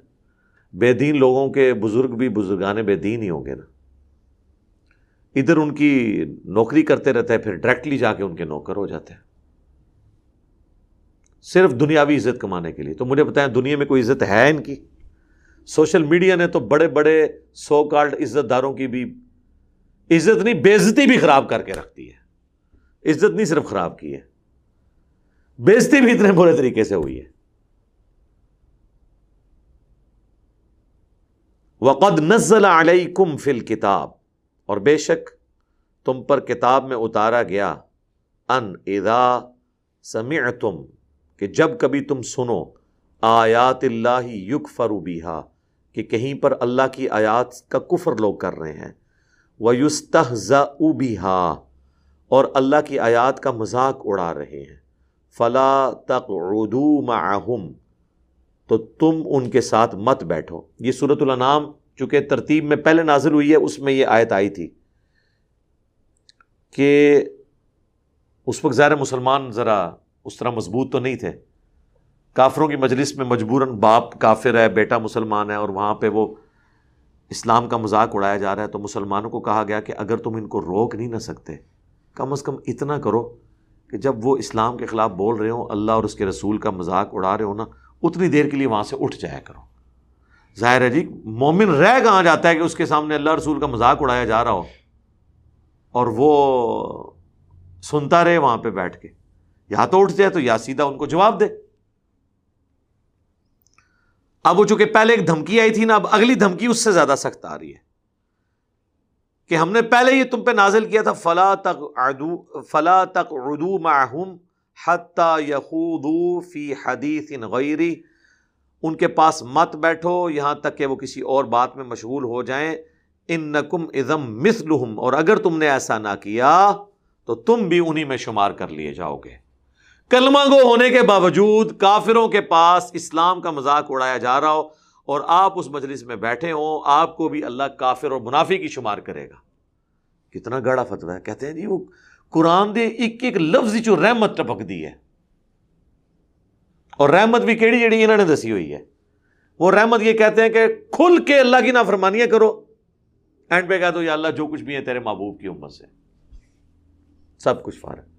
بے دین لوگوں کے بزرگ بھی بزرگان بے دین ہی ہوں گے نا۔ ادھر ان کی نوکری کرتے رہتے ہیں، پھر ڈائریکٹلی جا کے ان کے نوکر ہو جاتے ہیں۔ صرف دنیاوی عزت کمانے کے لیے۔ تو مجھے بتائیں، دنیا میں کوئی عزت ہے ان کی؟ سوشل میڈیا نے تو بڑے بڑے سو کارڈ عزت داروں کی بھی، عزت نہیں بےزتی بھی خراب کر کے رکھتی ہے۔ عزت نہیں صرف خراب کی ہے۔ بےزتی بھی اتنے برے طریقے سے ہوئی ہے۔ وقد نزل علیکم فی الکتاب اور بے شک تم پر کتاب میں اتارا گیا۔ ان اذا سمعتم۔ کہ جب کبھی تم سنو، آیات اللہ یق فروبیحا کہ کہیں پر اللہ کی آیات کا کفر لوگ کر رہے ہیں۔ وہ یوستحز اور اللہ کی آیات کا مذاق اڑا رہے ہیں۔ فلا تک معہم تو تم ان کے ساتھ مت بیٹھو۔ یہ صورت الانام چونکہ ترتیب میں پہلے نازل ہوئی ہے، اس میں یہ آیت آئی تھی کہ اس وقت ظاہر مسلمان ذرا اس طرح مضبوط تو نہیں تھے۔ کافروں کی مجلس میں مجبوراً باپ کافر ہے، بیٹا مسلمان ہے اور وہاں پہ وہ اسلام کا مذاق اڑایا جا رہا ہے۔ تو مسلمانوں کو کہا گیا کہ اگر تم ان کو روک نہیں نہ سکتے کم از کم اتنا کرو کہ جب وہ اسلام کے خلاف بول رہے ہوں، اللہ اور اس کے رسول کا مذاق اڑا رہے ہو نا، اتنی دیر کے لیے وہاں سے اٹھ جایا کرو۔ ظاہر ہے جی مومن رہ کہاں جاتا ہے کہ اس کے سامنے اللہ رسول کا مذاق اڑایا جا رہا ہو؟ اور وہ سنتا رہے وہاں پہ بیٹھ کے۔ یا تو اٹھ جائے تو یا سیدھا ان کو جواب دے۔ اب وہ چونکہ پہلے ایک دھمکی آئی تھی نا، اب اگلی دھمکی اس سے زیادہ سخت آ رہی ہے۔ کہ ہم نے پہلے یہ تم پہ نازل کیا تھا، فلا تک فلا تک اردو معہم فی حدیث غیری۔ ان کے پاس مت بیٹھو، یہاں تک کہ وہ کسی اور بات میں مشغول ہو جائیں۔ ان نقم ازم مثلہم، اور اگر تم نے ایسا نہ کیا تو تم بھی انہی میں شمار کر لیے جاؤ گے۔ کلمہ گو ہونے کے باوجود کافروں کے پاس اسلام کا مذاق اڑایا جا رہا ہو۔ اور آپ اس مجلس میں بیٹھے ہوں، آپ کو بھی اللہ کافر اور منافی کی شمار کرے گا۔ کتنا گاڑا فتوا ہے، کہتے ہیں جی وہ قرآن دے ایک ایک لفظ جو رحمت ٹپک دی ہے۔ اور رحمت بھی کیڑی جیڑی انہوں نے دسی ہوئی ہے۔ وہ رحمت یہ کہتے ہیں کہ کھل کے اللہ کی نافرمانیاں کرو۔ اینڈ پہ کہہ دو، یا اللہ جو کچھ بھی ہے تیرے محبوب کی امت سے۔ سب کچھ فارغ۔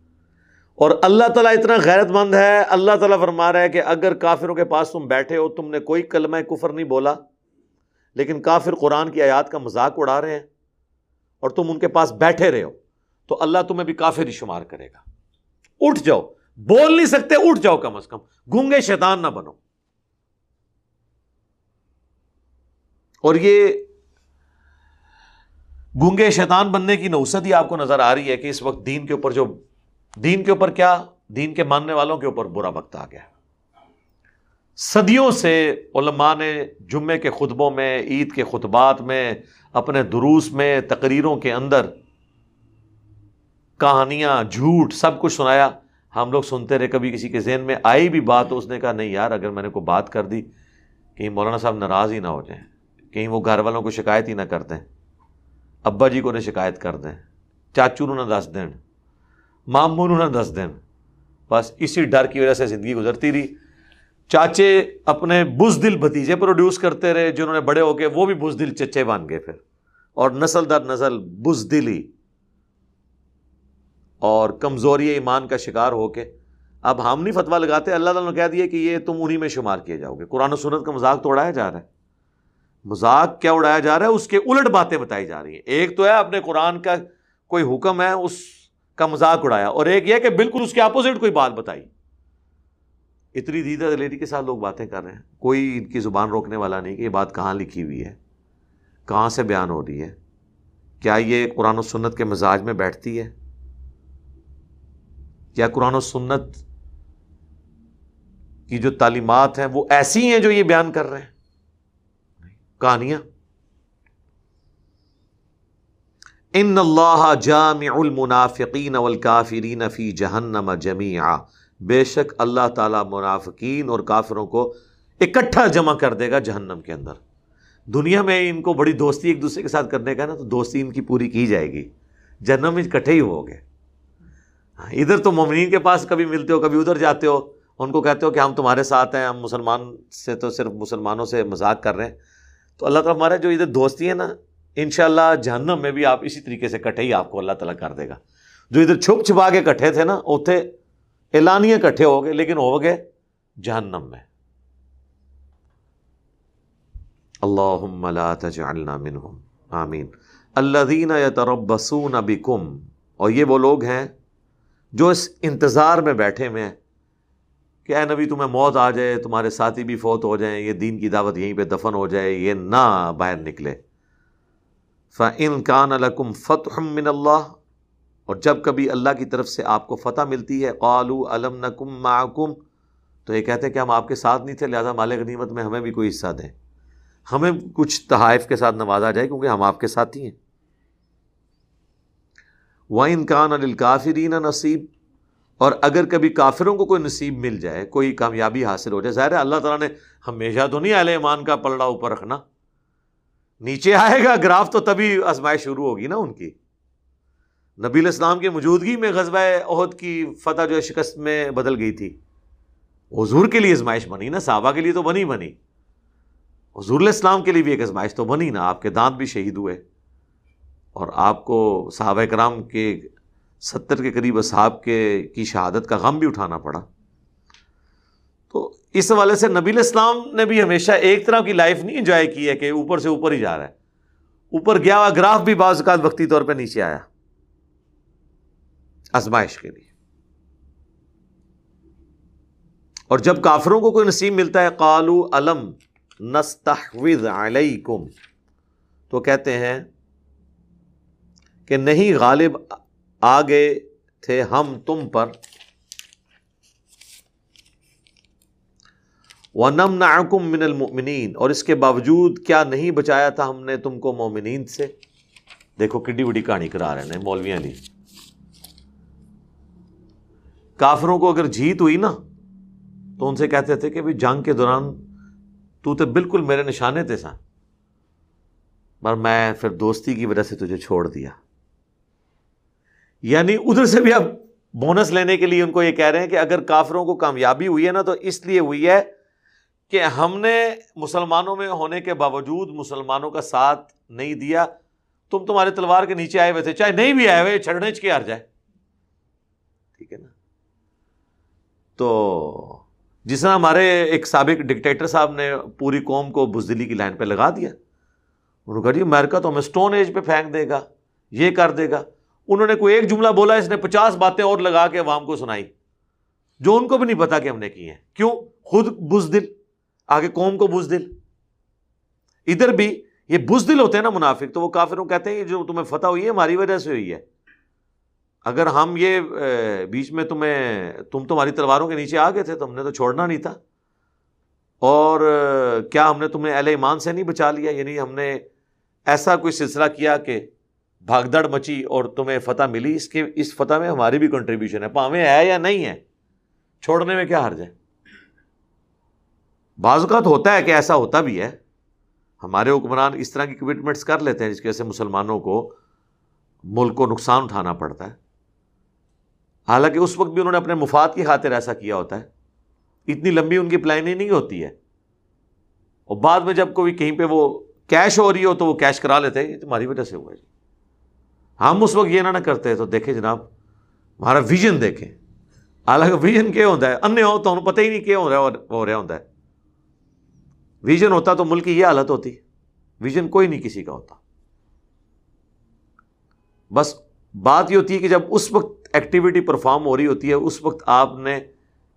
اور اللہ تعالیٰ اتنا غیرت مند ہے، اللہ تعالیٰ فرما رہا ہے کہ اگر کافروں کے پاس تم بیٹھے ہو، تم نے کوئی کلمہ کفر نہیں بولا، لیکن کافر قرآن کی آیات کا مذاق اڑا رہے ہیں اور تم ان کے پاس بیٹھے رہے ہو، تو اللہ تمہیں بھی کافر ہی شمار کرے گا۔ اٹھ جاؤ، بول نہیں سکتے، اٹھ جاؤ کم از کم۔ گونگے شیطان نہ بنو۔ اور یہ گونگے شیطان بننے کی نوسط ہی آپ کو نظر آ رہی ہے کہ اس وقت دین کے اوپر جو دین کے اوپر کیا؟ دین کے ماننے والوں کے اوپر برا وقت آ گیا۔ صدیوں سے علماء نے جمعے کے خطبوں میں، عید کے خطبات میں، اپنے دروس میں، تقریروں کے اندر کہانیاں، جھوٹ سب کچھ سنایا۔ ہم لوگ سنتے رہے، کبھی کسی کے ذہن میں آئی بھی بات تو اس نے کہا، نہیں یار، اگر میں نے کوئی بات کر دی، کہیں مولانا صاحب ناراض ہی نہ ہو جائیں، کہیں وہ گھر والوں کو شکایت ہی نہ کر دیں، ابا جی کو انہیں شکایت کر دیں، چاچو نہ دس دیں مامون نہ دس دن بس اسی ڈر کی وجہ سے زندگی گزرتی رہی۔ چاچے اپنے بزدل بھتیجے پروڈیوس کرتے رہے، جنہوں نے بڑے ہو کے وہ بھی بزدل چچے بن گئے پھر۔ اور نسل در نسل بزدلی اور کمزوری ایمان کا شکار ہو کے۔ اب ہم نہیں فتوا لگاتے، اللہ تعالیٰ نے کہہ دیا کہ یہ تم انہیں میں شمار کیے جاؤ گے۔ قرآن و سنت کا مذاق تو اڑایا جا رہا ہے۔ مذاق کیا اڑایا جا رہا ہے؟ اس کے الٹ باتیں بتائی جا رہی ہیں۔ ایک تو ہے، اپنے قرآن کا کوئی حکم ہے، اس کا مذاق اڑایا اور ایک یہ کہ بالکل اس کے اپوزٹ کوئی بات بتائی۔ اتنی دیدہ دلیری کے ساتھ لوگ باتیں کر رہے ہیں۔ کوئی ان کی زبان روکنے والا نہیں کہ یہ بات کہاں لکھی ہوئی ہے، کہاں سے بیان ہو رہی ہے؟ کیا یہ قرآن و سنت کے مزاج میں بیٹھتی ہے؟ کیا قرآن و سنت کی جو تعلیمات ہیں وہ ایسی ہیں جو یہ بیان کر رہے ہیں؟ کہانیاں۔ ان اللہ جامع المنافقین والکافرین فی جہنم جمیعا۔ بے شک اللہ تعالی منافقین اور کافروں کو اکٹھا جمع کر دے گا جہنم کے اندر۔ دنیا میں ان کو بڑی دوستی ایک دوسرے کے ساتھ کرنے کا نا تو دوستی ان کی پوری کی جائے گی۔ جہنم میں اکٹھے ہی ہو گئے ہاں، ادھر تو مومنین کے پاس کبھی ملتے ہو کبھی ادھر جاتے ہو ان کو کہتے ہو کہ ہم تمہارے ساتھ ہیں ہم مسلمان سے تو صرف مسلمانوں سے مذاق کر رہے ہیں۔ تو اللہ تعالیٰ ہمارے جو ادھر دوستی ہیں نا ان شاء اللہ جہنم میں بھی آپ اسی طریقے سے کٹھے ہی آپ کو اللہ تعالیٰ کر دے گا۔ جو ادھر چھپ چھپا کے کٹھے تھے نا اتنے اعلانیہ کٹھے ہو گئے، لیکن ہو گئے جہنم میں۔ اللہ تجعلنا منہم۔ آمین۔ الذین یتربصون بکم، اور یہ وہ لوگ ہیں جو اس انتظار میں بیٹھے ہوئے ہیں کہ اے نبی، تمہیں موت آ جائے، تمہارے ساتھی بھی فوت ہو جائیں، یہ دین کی دعوت یہیں پہ دفن ہو جائے، یہ نہ باہر نکلے۔ فَإِن كَانَ لَكُمْ فَتْحٌ مِّنَ اللَّهِ اور جب کبھی اللہ کی طرف سے آپ کو فتح ملتی ہے، قَالُوا أَلَمْ نَكُمْ مَعَكُمْ تو یہ کہتے ہیں کہ ہم آپ کے ساتھ نہیں تھے، لہذا مال غنیمت میں ہمیں بھی کوئی حصہ دیں۔ ہمیں کچھ تحائف کے ساتھ نوازا جائے کیونکہ ہم آپ کے ساتھ ہی ہیں۔ وَإِن كَانَ لِلْكَافِرِينَ نَصِيب اور اگر کبھی کافروں کو کوئی نصیب مل جائے، کوئی کامیابی حاصل ہو جائے، ظاہر ہے اللہ تعالیٰ نے ہمیشہ تو نہیں اہل ایمان کا پلڑا اوپر رکھنا۔ نیچے آئے گا، گراف تو تبھی آزمائش شروع ہوگی نا ان کی۔ نبی الاسلام کی موجودگی میں غزبۂ عہد کی فتح جو ہے شکست میں بدل گئی تھی۔ حضور کے لیے آزمائش بنی نا، صحابہ کے لیے تو بنی بنی۔ حضور الاسلام کے لیے بھی ایک آزمائش تو بنی نا، آپ کے دانت بھی شہید ہوئے۔ اور آپ کو صحابہ کرام کے ستر کے قریب اصحاب کے، کی شہادت کا غم بھی اٹھانا پڑا۔ اس حوالے سے نبی الاسلام نے بھی ہمیشہ ایک طرح کی لائف نہیں انجوائے کی ہے کہ اوپر سے اوپر ہی جا رہا ہے۔ اوپر گیا ہوا گراف بھی بعض اوقات وقتی طور پہ نیچے آیا۔ ازمائش کے لیے۔ اور جب کافروں کو کوئی نصیب ملتا ہے قالو علم نستحوذ علیکم، تو کہتے ہیں کہ نہیں، غالب آگے تھے ہم تم پر۔ ونم ناکم من المؤمنین اور اس کے باوجود کیا نہیں بچایا تھا ہم نے تم کو مومنین سے؟ دیکھو کڈی بڑی کہانی کرا رہے ہیں مولویاں لی کافروں کو اگر جیت ہوئی نا، تو ان سے کہتے تھے کہ بھی جنگ کے دوران تو تے بالکل میرے نشانے تھے سا۔ پر میں پھر دوستی کی وجہ سے تجھے چھوڑ دیا۔ یعنی ادھر سے بھی اب بونس لینے کے لیے ان کو یہ کہہ رہے ہیں کہ اگر کافروں کو کامیابی ہوئی ہے نا، تو اس لیے ہوئی ہے کہ ہم نے مسلمانوں میں ہونے کے باوجود مسلمانوں کا ساتھ نہیں دیا، تم تمہارے تلوار کے نیچے آئے ہوئے تھے، چاہے نہیں بھی آئے ہوئے چھڑنے چکے ہار جائے۔ ٹھیک ہے نا؟ تو جس طرح ہمارے ایک سابق ڈکٹیٹر صاحب نے پوری قوم کو بزدلی کی لائن پہ لگا دیا، انہوں نے کہا جی امیرکا تو ہمیں اسٹون ایج پہ پھینک دے گا، یہ کر دے گا۔ انہوں نے کوئی ایک جملہ بولا، اس نے پچاس باتیں اور لگا کے عوام کو سنائی، جو ان کو بھی نہیں پتا کہ ہم نے کی ہیں۔ کیوں؟ خود بزدل۔ آگے قوم کو بزدل۔ ادھر بھی یہ بزدل ہوتے ہیں نا منافق، تو وہ کافروں کہتے ہیں جو تمہیں فتح ہوئی ہے، ہماری وجہ سے ہوئی ہے۔ اگر ہم یہ بیچ میں تمہیں، تم تمہاری تلواروں کے نیچے آ گئے تھے، تو ہم نے تو چھوڑنا نہیں تھا۔ اور کیا ہم نے تمہیں اہل ایمان سے نہیں بچا لیا؟ یعنی ہم نے ایسا کوئی سلسلہ کیا کہ بھاگ دڑ مچی اور تمہیں فتح ملی۔ اس کے، اس فتح میں ہماری بھی کنٹریبیوشن ہے، پاویں ہے یا نہیں ہے، چھوڑنے میں کیا حرج ہے؟ بعض اوقات ہوتا ہے کہ ایسا ہوتا بھی ہے۔ ہمارے حکمران اس طرح کی کمٹمنٹس کر لیتے ہیں جس کی وجہ سے مسلمانوں کو ملک کو نقصان اٹھانا پڑتا ہے۔ حالانکہ اس وقت بھی انہوں نے اپنے مفاد کی خاطر ایسا کیا ہوتا ہے۔ اتنی لمبی ان کی پلاننگ نہیں ہوتی ہے۔ اور بعد میں جب کوئی کہیں پہ وہ کیش ہو رہی ہو تو وہ کیش کرا لیتے ہیں۔ یہ تمہاری وجہ سے ہوا ہے جی۔ ہم اس وقت یہ نہ نہ کرتے تو دیکھیں جناب، ہمارا ویژن دیکھیں۔ حالانکہ ویژن کیا ہوتا ہے؟ انیہ ہو تو انہوں پتہ ہی نہیں کیا ہو رہا ہو رہا ہوتا ہے۔ ویژن ہوتا تو ملک کی یہ حالت ہوتی۔ ویژن کوئی نہیں کسی کا ہوتا۔ بس بات یہ ہوتی ہے کہ جب اس وقت ایکٹیویٹی پرفارم ہو رہی ہوتی ہے، اس وقت آپ نے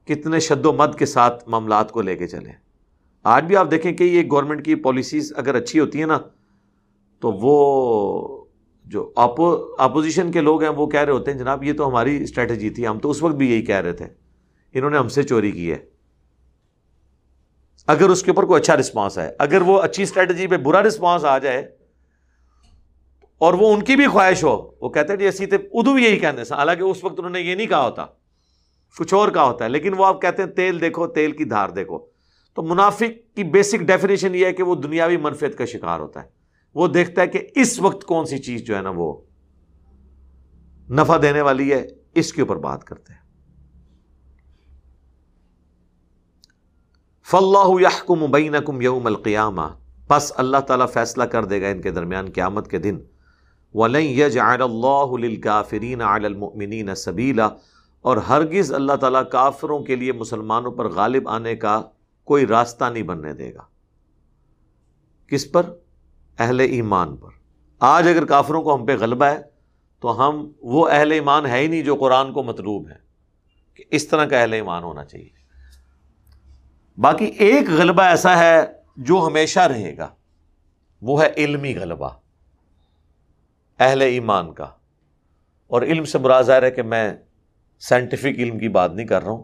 کتنے شد و مد کے ساتھ معاملات کو لے کے چلے۔ آج بھی آپ دیکھیں کہ یہ گورنمنٹ کی پالیسیز اگر اچھی ہوتی ہیں نا، تو وہ جو اپوزیشن کے لوگ ہیں وہ کہہ رہے ہوتے ہیں، جناب یہ تو ہماری اسٹریٹجی تھی، ہم تو اس وقت بھی یہی کہہ رہے تھے۔ انہوں نے ہم سے چوری کی ہے۔ اگر اس کے اوپر کوئی اچھا رسپانس ہے اگر وہ اچھی اسٹریٹجی پہ برا رسپانس آ جائے اور وہ ان کی بھی خواہش ہو، وہ کہتے ہیں جی اسی ادو بھی یہی کہنے سے حالانکہ اس وقت انہوں نے یہ نہیں کہا ہوتا، کچھ اور کہا ہوتا ہے، لیکن وہ آپ کہتے ہیں تیل دیکھو، تیل کی دھار دیکھو۔ تو منافق کی بیسک ڈیفینیشن یہ ہے کہ وہ دنیاوی منفیت کا شکار ہوتا ہے۔ وہ دیکھتا ہے کہ اس وقت کون سی چیز جو ہے نا وہ نفع دینے والی ہے، اس کے اوپر بات کرتے ہیں۔ فلاح یحکم بینکم یوم القیامہ۔ پس اللہ تعالیٰ فیصلہ کر دے گا ان کے درمیان قیامت کے دن۔ وَلَن يَجْعَلَ اللَّهُ لِلْكَافِرِينَ عَلَى الْمُؤْمِنِينَ سَبِيلًا اور ہرگز اللہ تعالیٰ کافروں کے لیے مسلمانوں پر غالب آنے کا کوئی راستہ نہیں بننے دے گا۔ کس پر؟ اہل ایمان پر۔ آج اگر کافروں کو ہم پہ غلبہ ہے، تو ہم وہ اہل ایمان ہے ہی نہیں جو قرآن کو مطلوب ہے۔ کہ اس طرح کا اہل ایمان ہونا چاہیے۔ باقی ایک غلبہ ایسا ہے جو ہمیشہ رہے گا، وہ ہے علمی غلبہ، اہل ایمان کا۔ اور علم سے برا ظاہر ہے کہ میں سائنٹیفک علم کی بات نہیں کر رہا ہوں،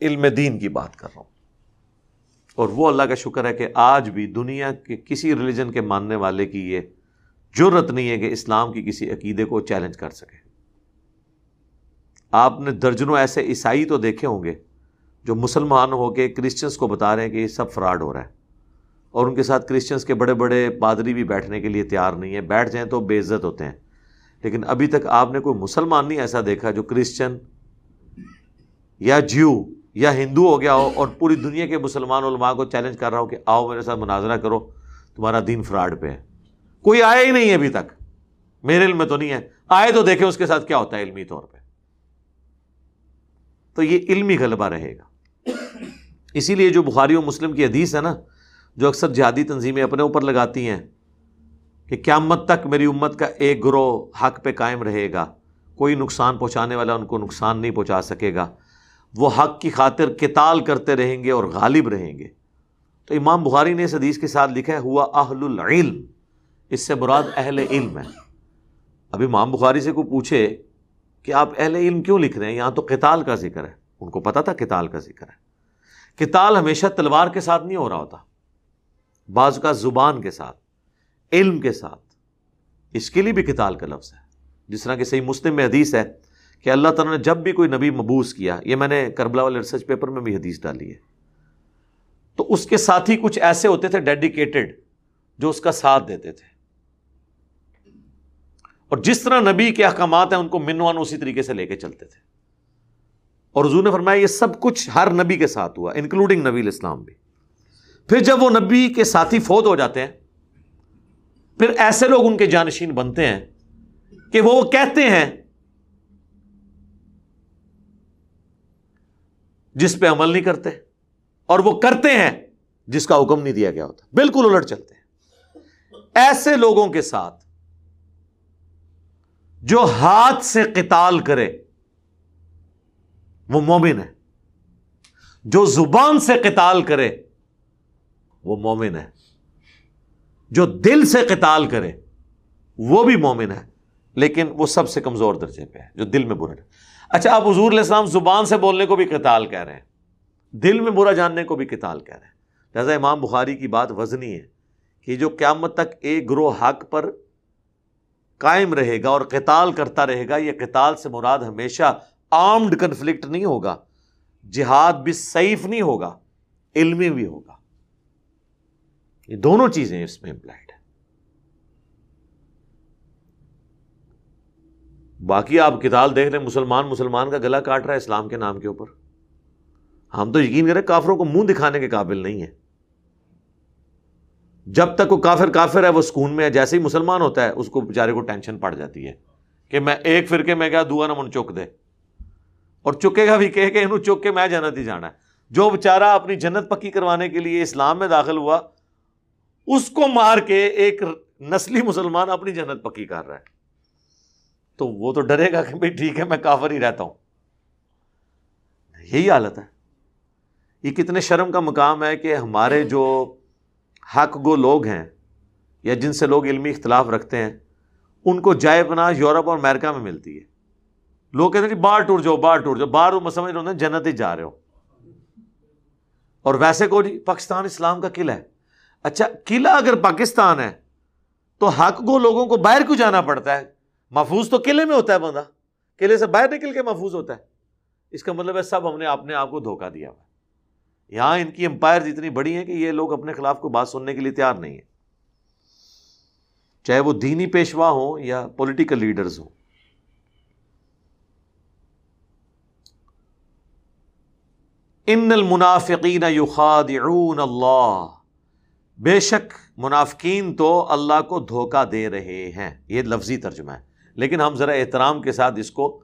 علم دین کی بات کر رہا ہوں۔ اور وہ اللہ کا شکر ہے کہ آج بھی دنیا کے کسی ریلیجن کے ماننے والے کی یہ ضرورت نہیں ہے کہ اسلام کی کسی عقیدے کو چیلنج کر سکے۔ آپ نے درجنوں ایسے عیسائی تو دیکھے ہوں گے جو مسلمان ہو کے کرسچنس کو بتا رہے ہیں کہ یہ سب فراڈ ہو رہا ہے اور ان کے ساتھ کرسچنس کے بڑے بڑے پادری بھی بیٹھنے کے لیے تیار نہیں ہے بیٹھ جائیں تو بے عزت ہوتے ہیں۔ لیکن ابھی تک آپ نے کوئی مسلمان نہیں ایسا دیکھا جو کرسچن یا جیو یا ہندو ہو گیا ہو اور پوری دنیا کے مسلمان علماء کو چیلنج کر رہا ہو کہ آؤ میرے ساتھ مناظرہ کرو، تمہارا دین فراڈ پہ ہے۔ کوئی آیا ہی نہیں ہے ابھی تک۔ میرے علم میں تو نہیں ہے۔ آئے تو دیکھیں اس کے ساتھ کیا ہوتا ہے علمی طور پہ۔ تو یہ علمی غلبہ رہے گا۔ اسی لیے جو بخاری و مسلم کی حدیث ہے نا، جو اکثر جہادی تنظیمیں اپنے اوپر لگاتی ہیں کہ قیامت تک میری امت کا ایک گروہ حق پہ قائم رہے گا، کوئی نقصان پہنچانے والا ان کو نقصان نہیں پہنچا سکے گا۔ وہ حق کی خاطر کتال کرتے رہیں گے اور غالب رہیں گے۔ تو امام بخاری نے اس حدیث کے ساتھ لکھا ہے، ہوا اہل العلم اس سے براد اہل علم ہے۔ اب امام بخاری سے کوئی پوچھے کہ آپ اہل علم کیوں لکھ رہے ہیں؟ یہاں تو کتال کا ذکر ہے۔ ان کو پتا تھا کتال کا ذکر ہے۔ کتال ہمیشہ تلوار کے ساتھ نہیں ہو رہا ہوتا۔ بعض کا زبان کے ساتھ، علم کے ساتھ۔ اس کے لیے بھی کتال کا لفظ ہے۔ جس طرح کہ صحیح مسلم میں حدیث ہے کہ اللہ تعالیٰ نے جب بھی کوئی نبی مبوس کیا، یہ میں نے کربلا والے ریسرچ پیپر میں بھی حدیث ڈالی ہے۔ تو اس کے ساتھ ہی کچھ ایسے ہوتے تھے ڈیڈیکیٹڈ جو اس کا ساتھ دیتے تھے۔ اور جس طرح نبی کے احکامات ہیں، ان کو منوان اسی طریقے سے لے کے چلتے تھے۔ اور حضور نے فرمایا یہ سب کچھ ہر نبی کے ساتھ ہوا انکلوڈنگ نبی الاسلام بھی۔ پھر جب وہ نبی کے ساتھی فوت ہو جاتے ہیں، پھر ایسے لوگ ان کے جانشین بنتے ہیں کہ وہ کہتے ہیں، جس پہ عمل نہیں کرتے، اور وہ کرتے ہیں جس کا حکم نہیں دیا گیا ہوتا۔ بالکل الٹ چلتے ہیں۔ ایسے لوگوں کے ساتھ جو ہاتھ سے قتال کرے وہ مومن ہے۔ جو زبان سے قتال کرے، وہ مومن ہے۔ جو دل سے قتال کرے، وہ بھی مومن ہے۔ لیکن وہ سب سے کمزور درجے پہ ہے، جو دل میں برا۔ اچھا آپ حضور علیہ السلام زبان سے بولنے کو بھی قتال کہہ رہے ہیں۔ دل میں برا جاننے کو بھی قتال کہہ رہے ہیں۔ لہٰذا امام بخاری کی بات وزنی ہے کہ جو قیامت تک ایک گروہ حق پر قائم رہے گا اور قتال کرتا رہے گا، یہ قتال سے مراد ہمیشہ آرمڈ کنفلکٹ نہیں ہوگا، جہاد بھی سیف نہیں ہوگا علمی بھی ہوگا۔ یہ دونوں چیزیں اس میں امپلائڈ باقی آپ کتاب دیکھ لیں مسلمان مسلمان کا گلا کاٹ رہا ہے اسلام کے نام کے اوپر۔ ہم تو یقین کریں کافروں کو منہ دکھانے کے قابل نہیں ہے جب تک وہ کافر کافر ہے، وہ سکون میں ہے۔ جیسے ہی مسلمان ہوتا ہے، اس کو بیچارے کو ٹینشن پڑ جاتی ہے کہ میں ایک فرقے میں کیا دعا نہ من چک دے۔ اور چکے گا بھی کہ انہوں چک کے میں جنت ہی جانا ہے۔ جو بیچارہ اپنی جنت پکی کروانے کے لیے اسلام میں داخل ہوا، اس کو مار کے ایک نسلی مسلمان اپنی جنت پکی کر رہا ہے۔ تو وہ تو ڈرے گا کہ بھائی ٹھیک ہے، میں کافر ہی رہتا ہوں۔ یہی حالت ہے۔ یہ کتنے شرم کا مقام ہے کہ ہمارے جو حق گو لوگ ہیں یا جن سے لوگ علمی اختلاف رکھتے ہیں، ان کو جائے پناہ یورپ اور امریکہ میں ملتی ہے۔ لوگ کہتے ہیں جی باہر ٹور جاؤ، باہر ٹور جاؤ۔ باہر میں سمجھ رہے ہو جنت ہی جا رہے ہو۔ اور ویسے کو جی؟ پاکستان اسلام کا قلعہ ہے۔ اچھا قلعہ اگر پاکستان ہے تو حق گو لوگوں کو باہر کیوں جانا پڑتا ہے؟ محفوظ تو قلعے میں ہوتا ہے بندہ۔ قلعے سے باہر نکل کے محفوظ ہوتا ہے۔ اس کا مطلب ہے سب ہم نے اپنے آپ کو دھوکہ دیا ہوا یہاں ان کی امپائر اتنی بڑی ہیں کہ یہ لوگ اپنے خلاف کو بات سننے کے لیے تیار نہیں ہے چاہے وہ دینی پیشوا ہوں یا پولیٹیکل لیڈرز ہوں۔ ان المنافقین یخادعون اللہ بے شک منافقین تو اللہ کو دھوکہ دے رہے ہیں۔ یہ لفظی ترجمہ ہے۔ لیکن ہم ذرا احترام کے ساتھ اس کو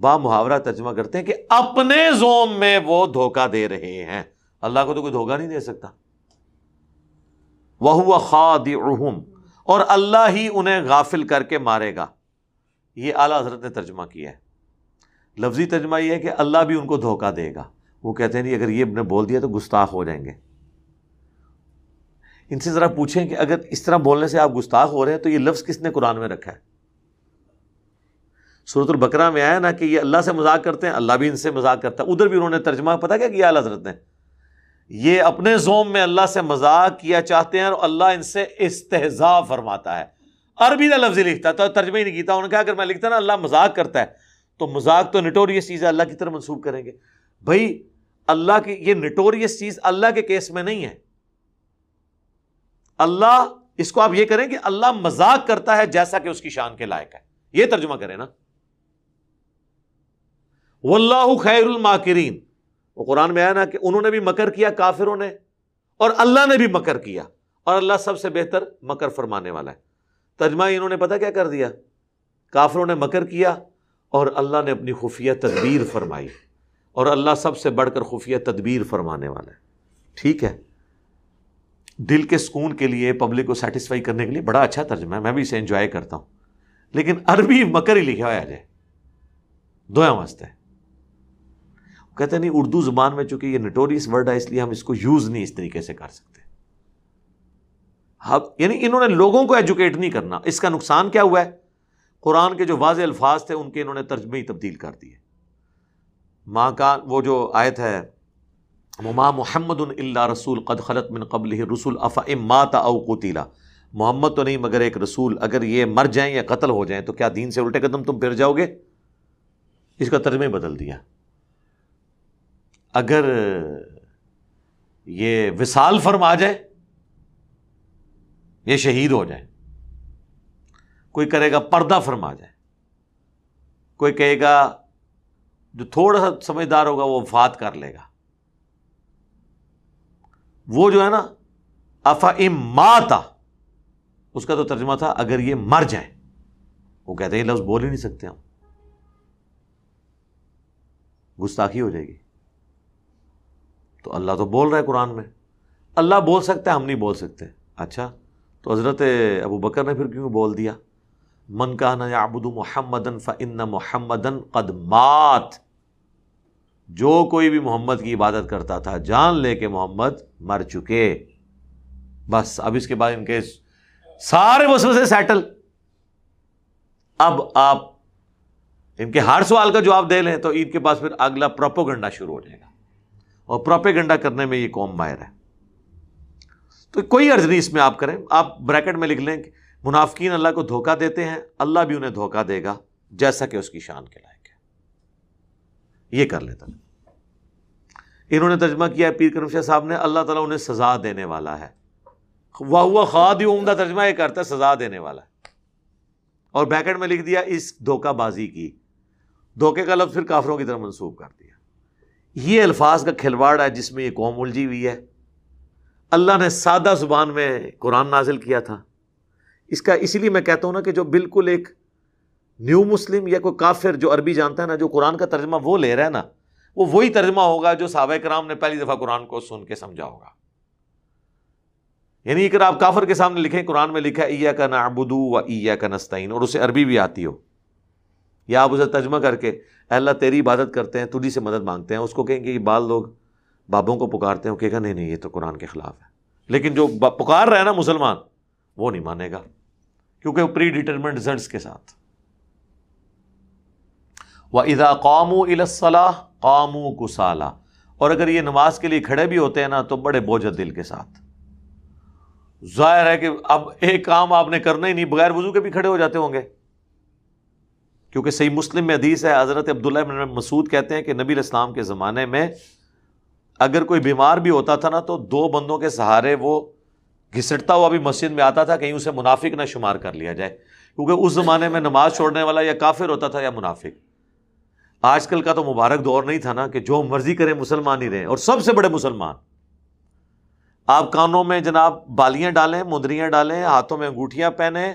با محاورہ ترجمہ کرتے ہیں کہ اپنے زوم میں وہ دھوکہ دے رہے ہیں۔ اللہ کو تو کوئی دھوکہ نہیں دے سکتا۔ وہ خاد اور اللہ ہی انہیں غافل کر کے مارے گا۔ یہ اعلیٰ حضرت نے ترجمہ کیا ہے۔ لفظی ترجمہ یہ ہے کہ اللہ بھی ان کو دھوکہ دے گا۔ وہ کہتے ہیں نہیں اگر یہ نے بول دیا تو گستاخ ہو جائیں گے۔ ان سے ذرا پوچھیں کہ اگر اس طرح بولنے سے آپ گستاخ ہو رہے ہیں تو یہ لفظ کس نے قرآن میں رکھا ہے؟ صورت البکرا میں آیا نا کہ یہ اللہ سے مذاق کرتے ہیں، اللہ بھی ان سے مذاق کرتا ہے۔ ادھر بھی انہوں نے ترجمہ پتا کیا کیا اللہ حضرت نے؟ یہ اپنے زوم میں اللہ سے مذاق کیا چاہتے ہیں اور اللہ ان سے استحضا فرماتا ہے۔ عربی کا لفظ لکھتا تو ترجمہ ہی نہیں کیتا، انہوں نے کہا اگر میں لکھتا نا اللہ مذاق کرتا ہے تو مذاق تو نٹوریس چیز ہے اللہ کی طرف منسوخ کریں گے۔ بھائی اللہ کی یہ نٹوریس چیز اللہ کے کیس میں نہیں ہے۔ اللہ اس کو آپ یہ کریں کہ اللہ مذاق کرتا ہے جیسا کہ اس کی شان کے لائق ہے۔ یہ ترجمہ کریں نا۔ واللہ خیر الماکرین۔ وہ قرآن میں آیا نا کہ انہوں نے بھی مکر کیا کافروں نے اور اللہ نے بھی مکر کیا۔ اور اللہ سب سے بہتر مکر فرمانے والا ہے۔ ترجمہ انہوں نے پتا کیا کر دیا؟ کافروں نے مکر کیا اور اللہ نے اپنی خفیہ تدبیر فرمائی۔ اور اللہ سب سے بڑھ کر خفیہ تدبیر فرمانے والا ہے۔ ٹھیک ہے۔ دل کے سکون کے لیے پبلک کو سیٹسفائی کرنے کے لیے بڑا اچھا ترجمہ ہے۔ میں بھی اسے انجوائے کرتا ہوں۔ لیکن عربی مکر ہی لکھا ہوا جائے دو واسطے۔ کہتے نہیں، اردو زبان میں چونکہ یہ نٹوریس ورڈ ہے، اس لیے ہم اس کو یوز نہیں اس طریقے سے کر سکتے۔ یعنی انہوں نے لوگوں کو ایجوکیٹ نہیں کرنا۔ اس کا نقصان کیا ہوا ہے؟ قرآن کے جو واضح الفاظ تھے، ان کے انہوں نے ترجمے ہی تبدیل کر دیے۔ ماں کا وہ جو آیت ہے مما محمد اللہ رسول قد خلط من قبل رسول اف مات او قتیلا محمد تو نہیں، مگر ایک رسول اگر یہ مر جائیں یا قتل ہو جائیں تو کیا دین سے الٹے قدم تم پھر جاؤ گے؟ اس کا ترجمہ بدل دیا۔ اگر یہ وصال فرم آ جائے، یہ شہید ہو جائے کوئی کرے گا پردہ فرما جائے، کوئی کہے گا جو تھوڑا سا سمجھدار ہوگا وہ وفات کر لے گا۔ وہ جو ہے نا، افا ماتا، اس کا تو ترجمہ تھا، اگر یہ مر جائیں۔ وہ کہتے ہیں لفظ بول ہی نہیں سکتے ہم۔ گستاخی ہو جائے گی۔ تو اللہ تو بول رہا ہے قرآن میں۔ اللہ بول سکتا ہے، ہم نہیں بول سکتے۔ اچھا تو حضرت ابو بکر نے پھر کیوں بول دیا؟ من کا نا محمد فن محمد قدمات جو کوئی بھی محمد کی عبادت کرتا تھا، جان لے کے محمد مر چکے۔ بس، اب اس کے بعد ان کے سارے وسو سے سیٹل اب آپ ان کے ہر سوال کا جواب دے لیں تو عید کے پاس پھر اگلا پروپوگنڈا شروع ہو جائے گا۔ اور پروپیگنڈا کرنے میں یہ قوم ماہر ہے۔ تو کوئی عرض نہیں اس میں آپ کریں۔ آپ بریکٹ میں لکھ لیں کہ منافقین اللہ کو دھوکہ دیتے ہیں، اللہ بھی انہیں دھوکہ دے گا، جیسا کہ اس کی شان کے لائق۔ ہے یہ کر لیتا انہوں نے ترجمہ کیا پیر کرم شاہ صاحب نے، اللہ تعالیٰ انہیں سزا دینے والا ہے۔ واہ ہوا خواد عمدہ ترجمہ یہ کرتا ہے، سزا دینے والا ہے۔ اور بیکٹ میں لکھ دیا، اس دھوکہ بازی کی۔ دھوکے کا لفظ پھر کافروں کی طرف منسوخ کر دیا۔ یہ الفاظ کا کھلواڑ ہے جس میں یہ قوم الجھی ہوئی ہے۔ اللہ نے سادہ زبان میں قرآن نازل کیا تھا۔ اس کا اسی لیے میں کہتا ہوں نا کہ جو بالکل ایک نیو مسلم یا کوئی کافر جو عربی جانتا ہے نا، جو قرآن کا ترجمہ وہ لے رہا ہے نا، وہ وہی ترجمہ ہوگا جو صحابہ کرام نے پہلی دفعہ قرآن کو سن کے سمجھا ہوگا۔ یعنی اگر آپ کافر کے سامنے لکھیں، قرآن میں لکھا ایا کا نعبدو و ایا کا نستعین اور اسے عربی بھی آتی ہو۔ یا آپ اسے ترجمہ کر کے اللہ، تیری عبادت کرتے ہیں، تجھی سے مدد مانگتے ہیں اس کو کہیں گے کہ بال لوگ بابوں کو پکارتے ہیں کہ نہیں نہیں، یہ تو قرآن کے خلاف ہے لیکن جو پکار رہا ہے نا مسلمان، وہ نہیں مانے گا۔ کیونکہ وہ پری ڈیٹرمنٹ ریزلٹس کے ساتھ۔ وہ ادا قوم الاصلاح قوم کسالہ اور اگر یہ نماز کے لیے کھڑے بھی ہوتے ہیں نا، تو بڑے بوجھ دل کے ساتھ۔ ظاہر ہے کہ اب ایک کام آپ نے کرنا ہی نہیں، بغیر وضو کے بھی کھڑے ہو جاتے ہوں گے۔ کیونکہ صحیح مسلم میں حدیث ہے، حضرت عبداللہ بن مسعود کہتے ہیں کہ نبی الاسلام کے زمانے میں اگر کوئی بیمار بھی ہوتا تھا نا، تو دو بندوں کے سہارے وہ گھسٹتا ہوا بھی مسجد میں آتا تھا، کہیں اسے منافق نہ شمار کر لیا جائے۔ کیونکہ اس زمانے میں نماز چھوڑنے والا یا کافر ہوتا تھا یا منافق۔ آج کل کا تو مبارک دور نہیں تھا نا کہ جو مرضی کرے مسلمان ہی رہے اور سب سے بڑے مسلمان۔ آپ کانوں میں جناب بالیاں ڈالیں مدریاں ڈالیں، ہاتھوں میں انگوٹھیاں پہنیں،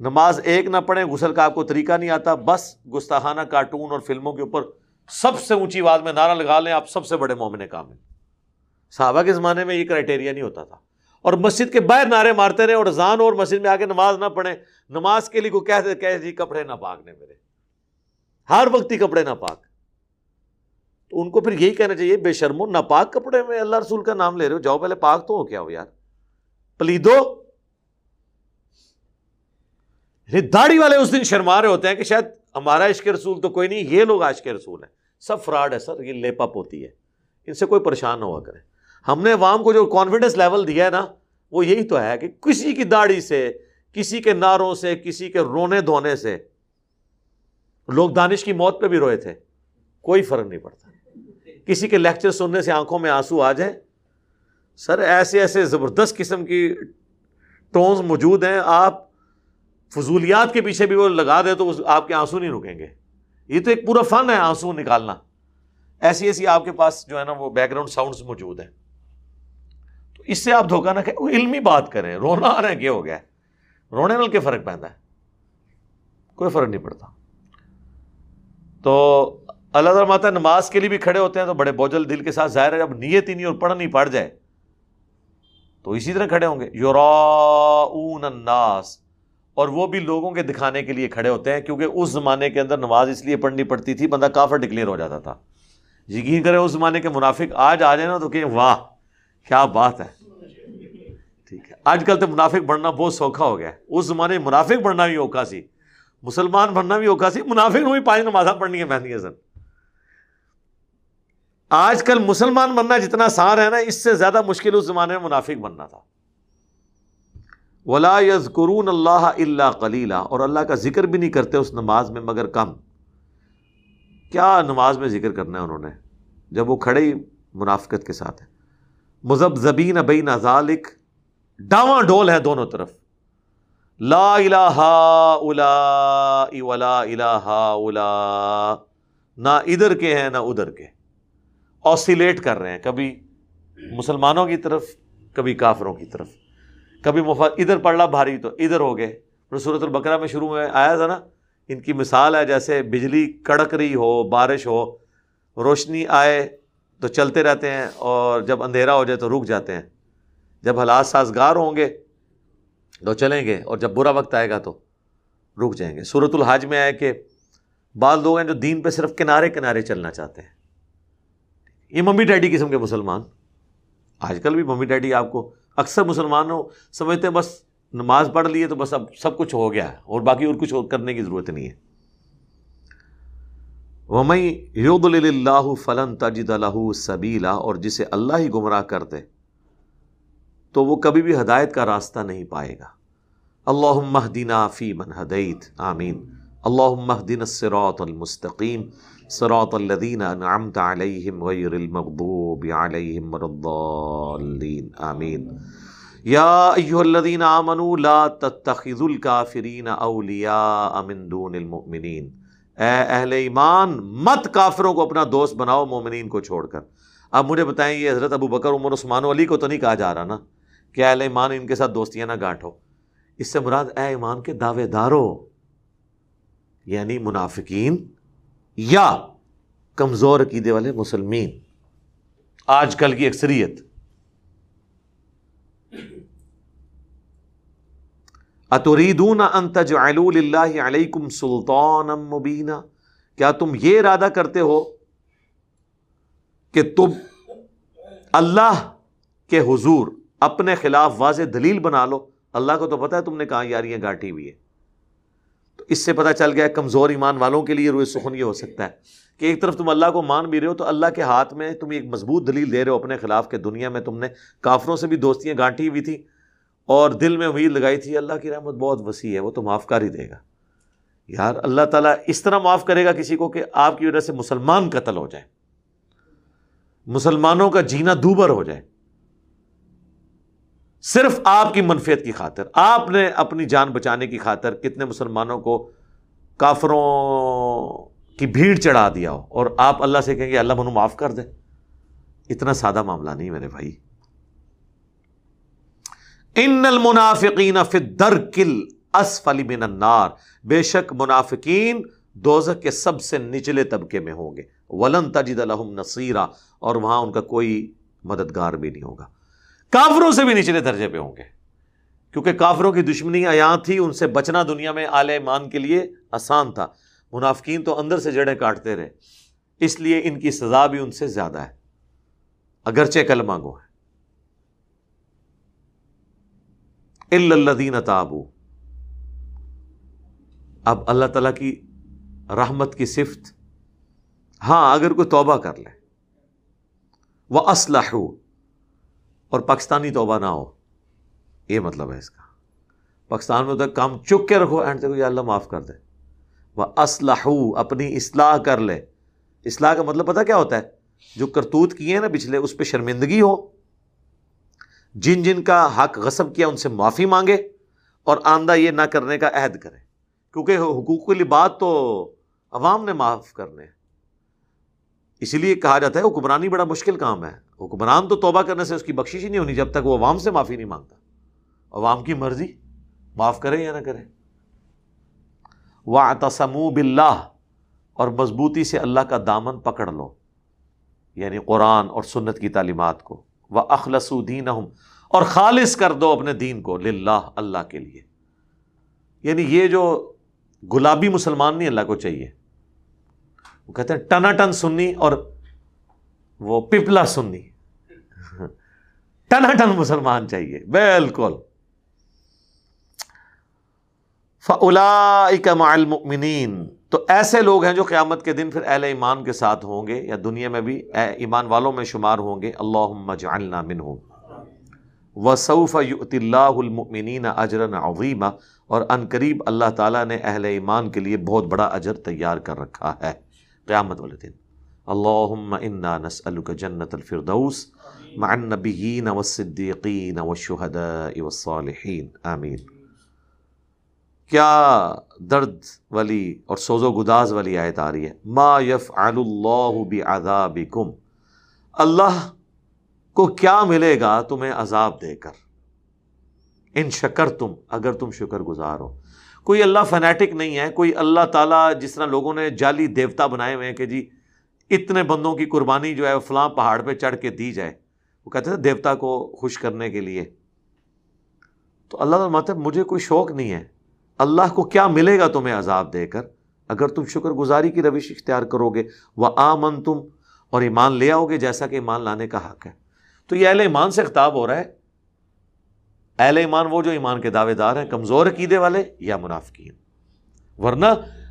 نماز ایک نہ پڑھیں، غسل کا آپ کو طریقہ نہیں آتا، بس گستاخانہ کارٹون اور فلموں کے اوپر سب سے اونچی آواز میں نعرہ لگا لیں، آپ سب سے بڑے مومن کامل۔ صحابہ کے زمانے میں یہ کرائٹیریا نہیں ہوتا تھا۔ اور مسجد کے باہر نعرے مارتے رہے اور زان اور مسجد میں آ کے نماز نہ پڑھیں، نماز کے لیے کوئی کہتے کہ جی کپڑے نہ پاک نے میرے۔ ہر وقت ہی کپڑے نہ پاک تو ان کو پھر یہی کہنا چاہیے، بے شرمو نہ پاک کپڑے میں اللہ رسول کا نام لے رہے ہو، جاؤ پہلے پاک تو ہو کیا ہو یار؟ پلیدو۔ یعنی داڑھی والے اس دن شرما رہے ہوتے ہیں کہ شاید ہمارا عشق رسول تو کوئی نہیں، یہ لوگ عشق رسول ہیں۔ سب فراڈ ہے سر، یہ لیپ اپ ہوتی ہے۔ ان سے کوئی پریشان نہ ہوا کرے۔ ہم نے عوام کو جو کانفیڈنس لیول دیا ہے نا، وہ یہی تو ہے کہ کسی کی داڑھی سے، کسی کے ناروں سے، کسی کے رونے دھونے سے لوگ دانش کی موت پہ بھی روئے تھے۔ کوئی فرق نہیں پڑتا۔ کسی کے لیکچر سننے سے آنکھوں میں آنسو آ جائیں۔ سر، ایسے ایسے زبردست قسم کی ٹونز موجود ہیں۔ آپ فضولیات کے پیچھے بھی وہ لگا دے تو آپ کے آنسو نہیں رکیں گے۔ یہ تو ایک پورا فن ہے آنسو نکالنا۔ ایسی ایسی آپ کے پاس جو ہے نا وہ بیک گراؤنڈ ساؤنڈ موجود ہیں۔ تو اس سے آپ دھوکہ نہ کہ علمی بات کریں۔ رونا آ رہے ہیں کیا ہو گیا؟ رونے نل کے فرق پہنتا ہے؟ کوئی فرق نہیں پڑتا۔ تو اللہ تعالیٰ ماتا نماز کے لیے بھی کھڑے ہوتے ہیں تو بڑے بوجھل دل کے ساتھ ظاہر ہے جب نیت ہی نہیں اور پڑھ نہیں پڑ جائے۔ تو اسی طرح کھڑے ہوں گے۔ یورا الناس، اور وہ بھی لوگوں کے دکھانے کے لیے کھڑے ہوتے ہیں، کیونکہ اس زمانے کے اندر نماز اس لیے پڑھنی پڑتی تھی، بندہ کافر ڈکلیئر ہو جاتا تھا۔ یقین کرے اس زمانے کے منافق آج آ جائے نا تو کہ واہ، کیا بات ہے۔ ٹھیک ہے۔ آج کل تو منافق بڑھنا بہت سوکھا ہو گیا ہے۔ اس زمانے میں منافق بڑھنا بھی اوکھا سی۔ مسلمان بننا بھی اوکھا سی، منافق بھی پانچ نمازاں پڑھنی ہے مہنگی سر آج کل مسلمان بننا جتنا سار ہے نا، اس سے زیادہ مشکل اس زمانے میں منافق بننا تھا۔ ولا یز قرون اللہ اللہ کلیلہ اور اللہ کا ذکر بھی نہیں کرتے اس نماز میں مگر کم۔ کیا نماز میں ذکر کرنا ہے انہوں نے؟ جب وہ کھڑے ہی منافقت کے ساتھ ہے مذہب زبین ابئی نازالک ڈاواں ڈول ہے دونوں طرف۔ لا الہ الا ولا الہ الا نہ ادھر کے ہیں نہ ادھر کے آسیلیٹ کر رہے ہیں کبھی مسلمانوں کی طرف کبھی کافروں کی طرف کبھی مفاد ادھر پڑ بھاری تو ادھر ہو گئے صورت البکرا میں شروع میں آیا تھا نا ان کی مثال ہے جیسے بجلی کڑک رہی ہو بارش ہو روشنی آئے تو چلتے رہتے ہیں اور جب اندھیرا ہو جائے تو رک جاتے ہیں۔ جب حالات سازگار ہوں گے تو چلیں گے اور جب برا وقت آئے گا تو رک جائیں گے۔ صورت الحاج میں آئے کہ بعض لوگ ہیں جو دین پہ صرف کنارے کنارے چلنا چاہتے ہیں۔ یہ ممی ڈیڈی قسم کے مسلمان۔ آج کل بھی ممی ڈیڈی آپ کو اکثر مسلمانوں سمجھتے ہیں، بس نماز پڑھ لیے تو بس اب سب کچھ ہو گیا ہے اور باقی اور کچھ کرنے کی ضرورت نہیں ہے۔ یود اللہ فلن تجد اللہ سبیلا اور جسے اللہ ہی گمراہ کر دے تو وہ کبھی بھی ہدایت کا راستہ نہیں پائے گا۔ اللہ مہدینہ فی من ہدیت۔ آمین۔ اللہ مہدین الصراط المستقیم۔ صراط الذين انعمت عليهم غير المغضوب عليهم ولا الضالين امين یا ایو الذین آمنوا لا تتخذوا الکافرین اولیاء من دون المؤمنین۔ اے اہل ایمان، مت کافروں کو اپنا دوست بناؤ، مومنین کو چھوڑ کر۔ اب مجھے بتائیں، یہ حضرت ابو بکر، عمر، عثمان علی کو تو نہیں کہا جا رہا نا؟ کہ اہل ایمان ان کے ساتھ دوستیاں نہ گانٹو اس سے مراد اے ایمان کے دعوے دارو۔ یعنی منافقین یا کمزور عقیدے والے مسلمین۔ آج کل کی اکثریت۔ اتوریدون ان تجعلوا للہ علیکم سلطان مبینہ کیا تم یہ ارادہ کرتے ہو کہ تم اللہ کے حضور اپنے خلاف واضح دلیل بنا لو۔ اللہ کو تو پتا ہے تم نے کہاں یاریاں گاٹھی ہوئی ہے تو اس سے پتا چل گیا کمزور ایمان والوں کے لیے روئے سخن یہ ہو سکتا ہے کہ ایک طرف تم اللہ کو مان بھی رہے ہو تو اللہ کے ہاتھ میں تم ایک مضبوط دلیل دے رہے ہو اپنے خلاف کہ دنیا میں تم نے کافروں سے بھی دوستیاں گانٹھی ہوئی تھی اور دل میں امید لگائی تھی، اللہ کی رحمت بہت وسیع ہے، وہ تو معاف کر ہی دے گا۔ یار، اللہ تعالیٰ اس طرح معاف کرے گا کسی کو کہ آپ کی وجہ سے مسلمان قتل ہو جائے مسلمانوں کا جینا دوبر ہو جائے۔ صرف آپ کی منفیت کی خاطر، آپ نے اپنی جان بچانے کی خاطر کتنے مسلمانوں کو کافروں کی بھیڑ چڑھا دیا ہو اور آپ اللہ سے کہیں گے، اللہ منو معاف کر دے۔ اتنا سادہ معاملہ نہیں میرے بھائی۔ ان المنافقین فی الدرکل اسفل من النار۔ بے شک منافقین دوزخ کے سب سے نچلے طبقے میں ہوں گے۔ ولن تجد لہم نصیرا اور وہاں ان کا کوئی مددگار بھی نہیں ہوگا۔ کافروں سے بھی نچلے درجے پہ ہوں گے۔ کیونکہ کافروں کی دشمنی آیا تھی، ان سے بچنا دنیا میں آل ایمان کے لیے آسان تھا۔ منافقین تو اندر سے جڑیں کاٹتے رہے۔ اس لیے ان کی سزا بھی ان سے زیادہ ہے۔ اگرچہ کل مانگو ہے۔ الدین تابو۔ اب اللہ تعالی کی رحمت کی صفت۔ ہاں اگر کوئی توبہ کر لے۔ وہ اسلح اور پاکستانی توبہ نہ ہو۔ یہ مطلب ہے اس کا۔ پاکستان میں تو کام چک کے رکھو اینڈ یا اللہ معاف کر دے۔ وہ اسلح اپنی اصلاح کر لے۔ اصلاح کا مطلب پتہ کیا ہوتا ہے؟ جو کرتوت کیے ہیں نا پچھلے، اس پہ شرمندگی ہو۔ جن جن کا حق غصب کیا، ان سے معافی مانگے اور آندہ یہ نہ کرنے کا عہد کرے۔ کیونکہ حقوق کی بات تو عوام نے معاف کرنے۔ اسی لیے کہا جاتا ہے، حکمرانی بڑا مشکل کام ہے۔ حکمران تو توبہ کرنے سے اس کی بخشش ہی نہیں ہونی، جب تک وہ عوام سے معافی نہیں مانگتا۔ عوام کی مرضی، معاف کرے یا نہ کرے وہ بلّہ اور مضبوطی سے اللہ کا دامن پکڑ لو۔ یعنی قرآن اور سنت کی تعلیمات کو۔ وہ اخلص دین اور خالص کر دو اپنے دین کو للہ، اللہ کے لیے۔ یعنی یہ جو گلابی مسلمان نہیں اللہ کو چاہیے۔ وہ کہتے ہیں ٹنا ٹن سنی اور وہ پپلا سنی۔ ٹنا ٹن مسلمان چاہیے، بالکل۔ فلا المؤمنین تو ایسے لوگ ہیں جو قیامت کے دن پھر اہل ایمان کے ساتھ ہوں گے یا دنیا میں بھی ایمان والوں میں شمار ہوں گے۔ اللہ جعلنا منہم وسعف اللہ المؤمنین اجرا عظیمہ اور ان قریب اللہ تعالیٰ نے اہل ایمان کے لیے بہت بڑا اجر تیار کر رکھا ہے۔ قیامت والے دن۔ اللہم انا نسألک جنت الفردوس۔ مع النبیین والصدیقین والشہداء والصالحین آمین. کیا درد والی اور سوز و گداز والی آیت آ رہی ہے؟ ما یفعل اللہ بعذابکم. اللہ کو کیا ملے گا تمہیں عذاب دے کر؟ ان شکر تم اگر تم شکر گزار ہو. کوئی اللہ فنیٹک نہیں ہے، کوئی اللہ تعالیٰ جس طرح لوگوں نے جعلی دیوتا بنائے ہوئے ہیں کہ جی اتنے بندوں کی قربانی جو ہے، فلاں پہاڑ پہ چڑھ کے دی جائے. وہ کہتے ہیں دیوتا کو خوش کرنے کے لیے۔ تو اللہ تعالیٰ مطلب مجھے کوئی شوق نہیں ہے۔ اللہ کو کیا ملے گا تمہیں عذاب دے کر؟ اگر تم شکر گزاری کی روش اختیار کرو گے۔ وہ آمن تم اور ایمان لے آؤ گے جیسا کہ ایمان لانے کا حق ہے۔ تو یہ اہل ایمان سے خطاب ہو رہا ہے۔ اہل ایمان وہ جو ایمان کے دعوے دار ہیں، کمزور عقیدے والے یا منافقین۔ ورنہ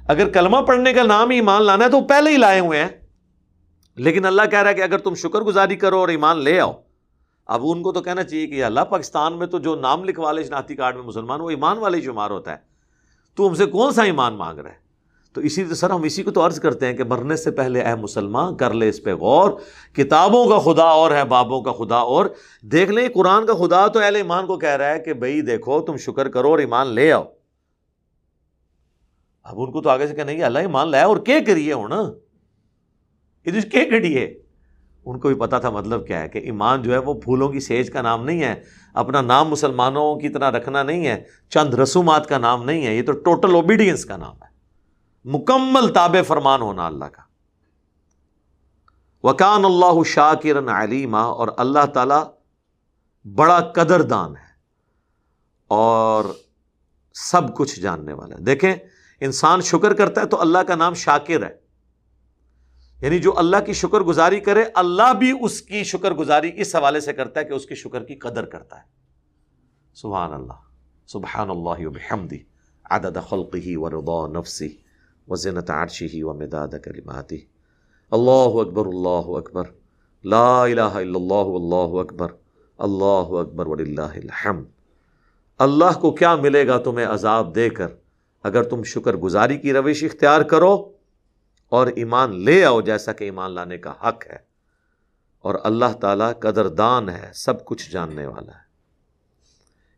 اگر کلمہ پڑھنے کا نام ہی ایمان لانا ہے تو پہلے ہی لائے ہوئے ہیں۔ لیکن اللہ کہہ رہا ہے کہ اگر تم شکر گزاری کرو اور ایمان لے آؤ، اب ان کو تو کہنا چاہیے کہ اللہ، پاکستان میں تو جو نام لکھوا لے شناختی کارڈ میں مسلمان وہ ایمان والے شمار ہوتا ہے، تو ہم سے کون سا ایمان مانگ رہا ہے؟ تو اسی سر، ہم اسی کو تو عرض کرتے ہیں کہ مرنے سے پہلے اے مسلمان، کر لے اس پہ غور، کتابوں کا خدا اور ہے، بابوں کا خدا اور۔ دیکھ لیں، قرآن کا خدا تو اہل ایمان کو کہہ رہا ہے کہ بھائی دیکھو، تم شکر کرو اور ایمان لے آؤ۔ اب ان کو تو آگے سے کہ نہیں اللہ ایمان لایا اور کیا کریے ہوں نا کیا کریے ان کو بھی پتا تھا مطلب کیا ہے کہ ایمان جو ہے وہ پھولوں کی سیج کا نام نہیں ہے، اپنا نام مسلمانوں کی طرح رکھنا نہیں ہے، چند رسومات کا نام نہیں ہے، یہ تو ٹوٹل اوبیڈینس کا نام ہے۔ مکمل تاب فرمان ہونا اللہ کا۔ وکان اللہ شاکرن علیمہ اور اللہ تعالی بڑا قدر دان ہے۔ اور سب کچھ جاننے والا ہے۔ دیکھیں، انسان شکر کرتا ہے تو اللہ کا نام شاکر ہے۔ یعنی جو اللہ کی شکر گزاری کرے، اللہ بھی اس کی شکر گزاری اس حوالے سے کرتا ہے کہ اس کی شکر کی قدر کرتا ہے۔ سبحان اللہ سبحان اللہ بحمدی عدد خلقی ورضا نفسی وزنت عرشی و مداد کلماتی اللہ اکبر اللہ اکبر۔ لا الہ الا اللہ اللہ اکبر۔ اللہ اکبر وللہ الحمد۔ اللہ کو کیا ملے گا تمہیں عذاب دے کر؟ اگر تم شکر گزاری کی روش اختیار کرو اور ایمان لے آؤ جیسا کہ ایمان لانے کا حق ہے۔ اور اللہ تعالیٰ قدر دان ہے، سب کچھ جاننے والا ہے۔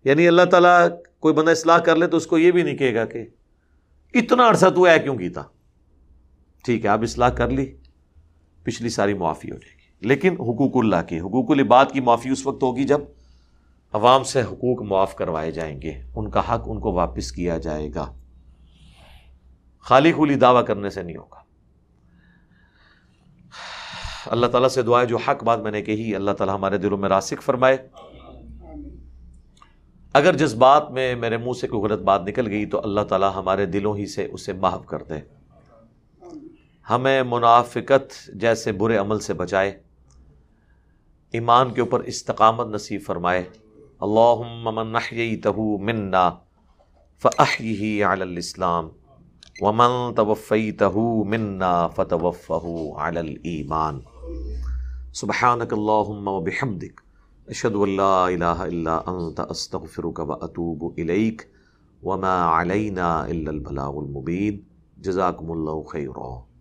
یعنی اللہ تعالیٰ کوئی بندہ اصلاح کر لے تو اس کو یہ بھی نہیں کہے گا کہ اتنا عرصہ تو ہے کیوں کیتا؟ ٹھیک ہے آپ اصلاح کر لی، پچھلی ساری معافی ہو جائے گی۔ لیکن حقوق اللہ کی، حقوق العباد کی معافی اس وقت ہوگی جب عوام سے حقوق معاف کروائے جائیں گے، ان کا حق ان کو واپس کیا جائے گا۔ خالی خلی دعویٰ کرنے سے نہیں ہوگا۔ اللہ تعالیٰ سے دعائیں جو حق بات میں نے کہی، اللہ تعالیٰ ہمارے دلوں میں راسک فرمائے۔ اگر جس بات میں میرے منہ سے کوئی غلط بات نکل گئی تو اللہ تعالیٰ ہمارے دلوں ہی سے اسے محو کر دے۔ ہمیں منافقت جیسے برے عمل سے بچائے، ایمان کے اوپر استقامت نصیب فرمائے۔ اللہ تہو منا فہی علی الاسلام، ومن توفیتہو منا فتوفہو علی الایمان۔ سبحانک اللہم و بحمدک اشہدو اللہ الہ الا انت، استغفرک و اتوب الیک، وما علینا الا البلاغ المبین. جزاکم اللہ خیرہ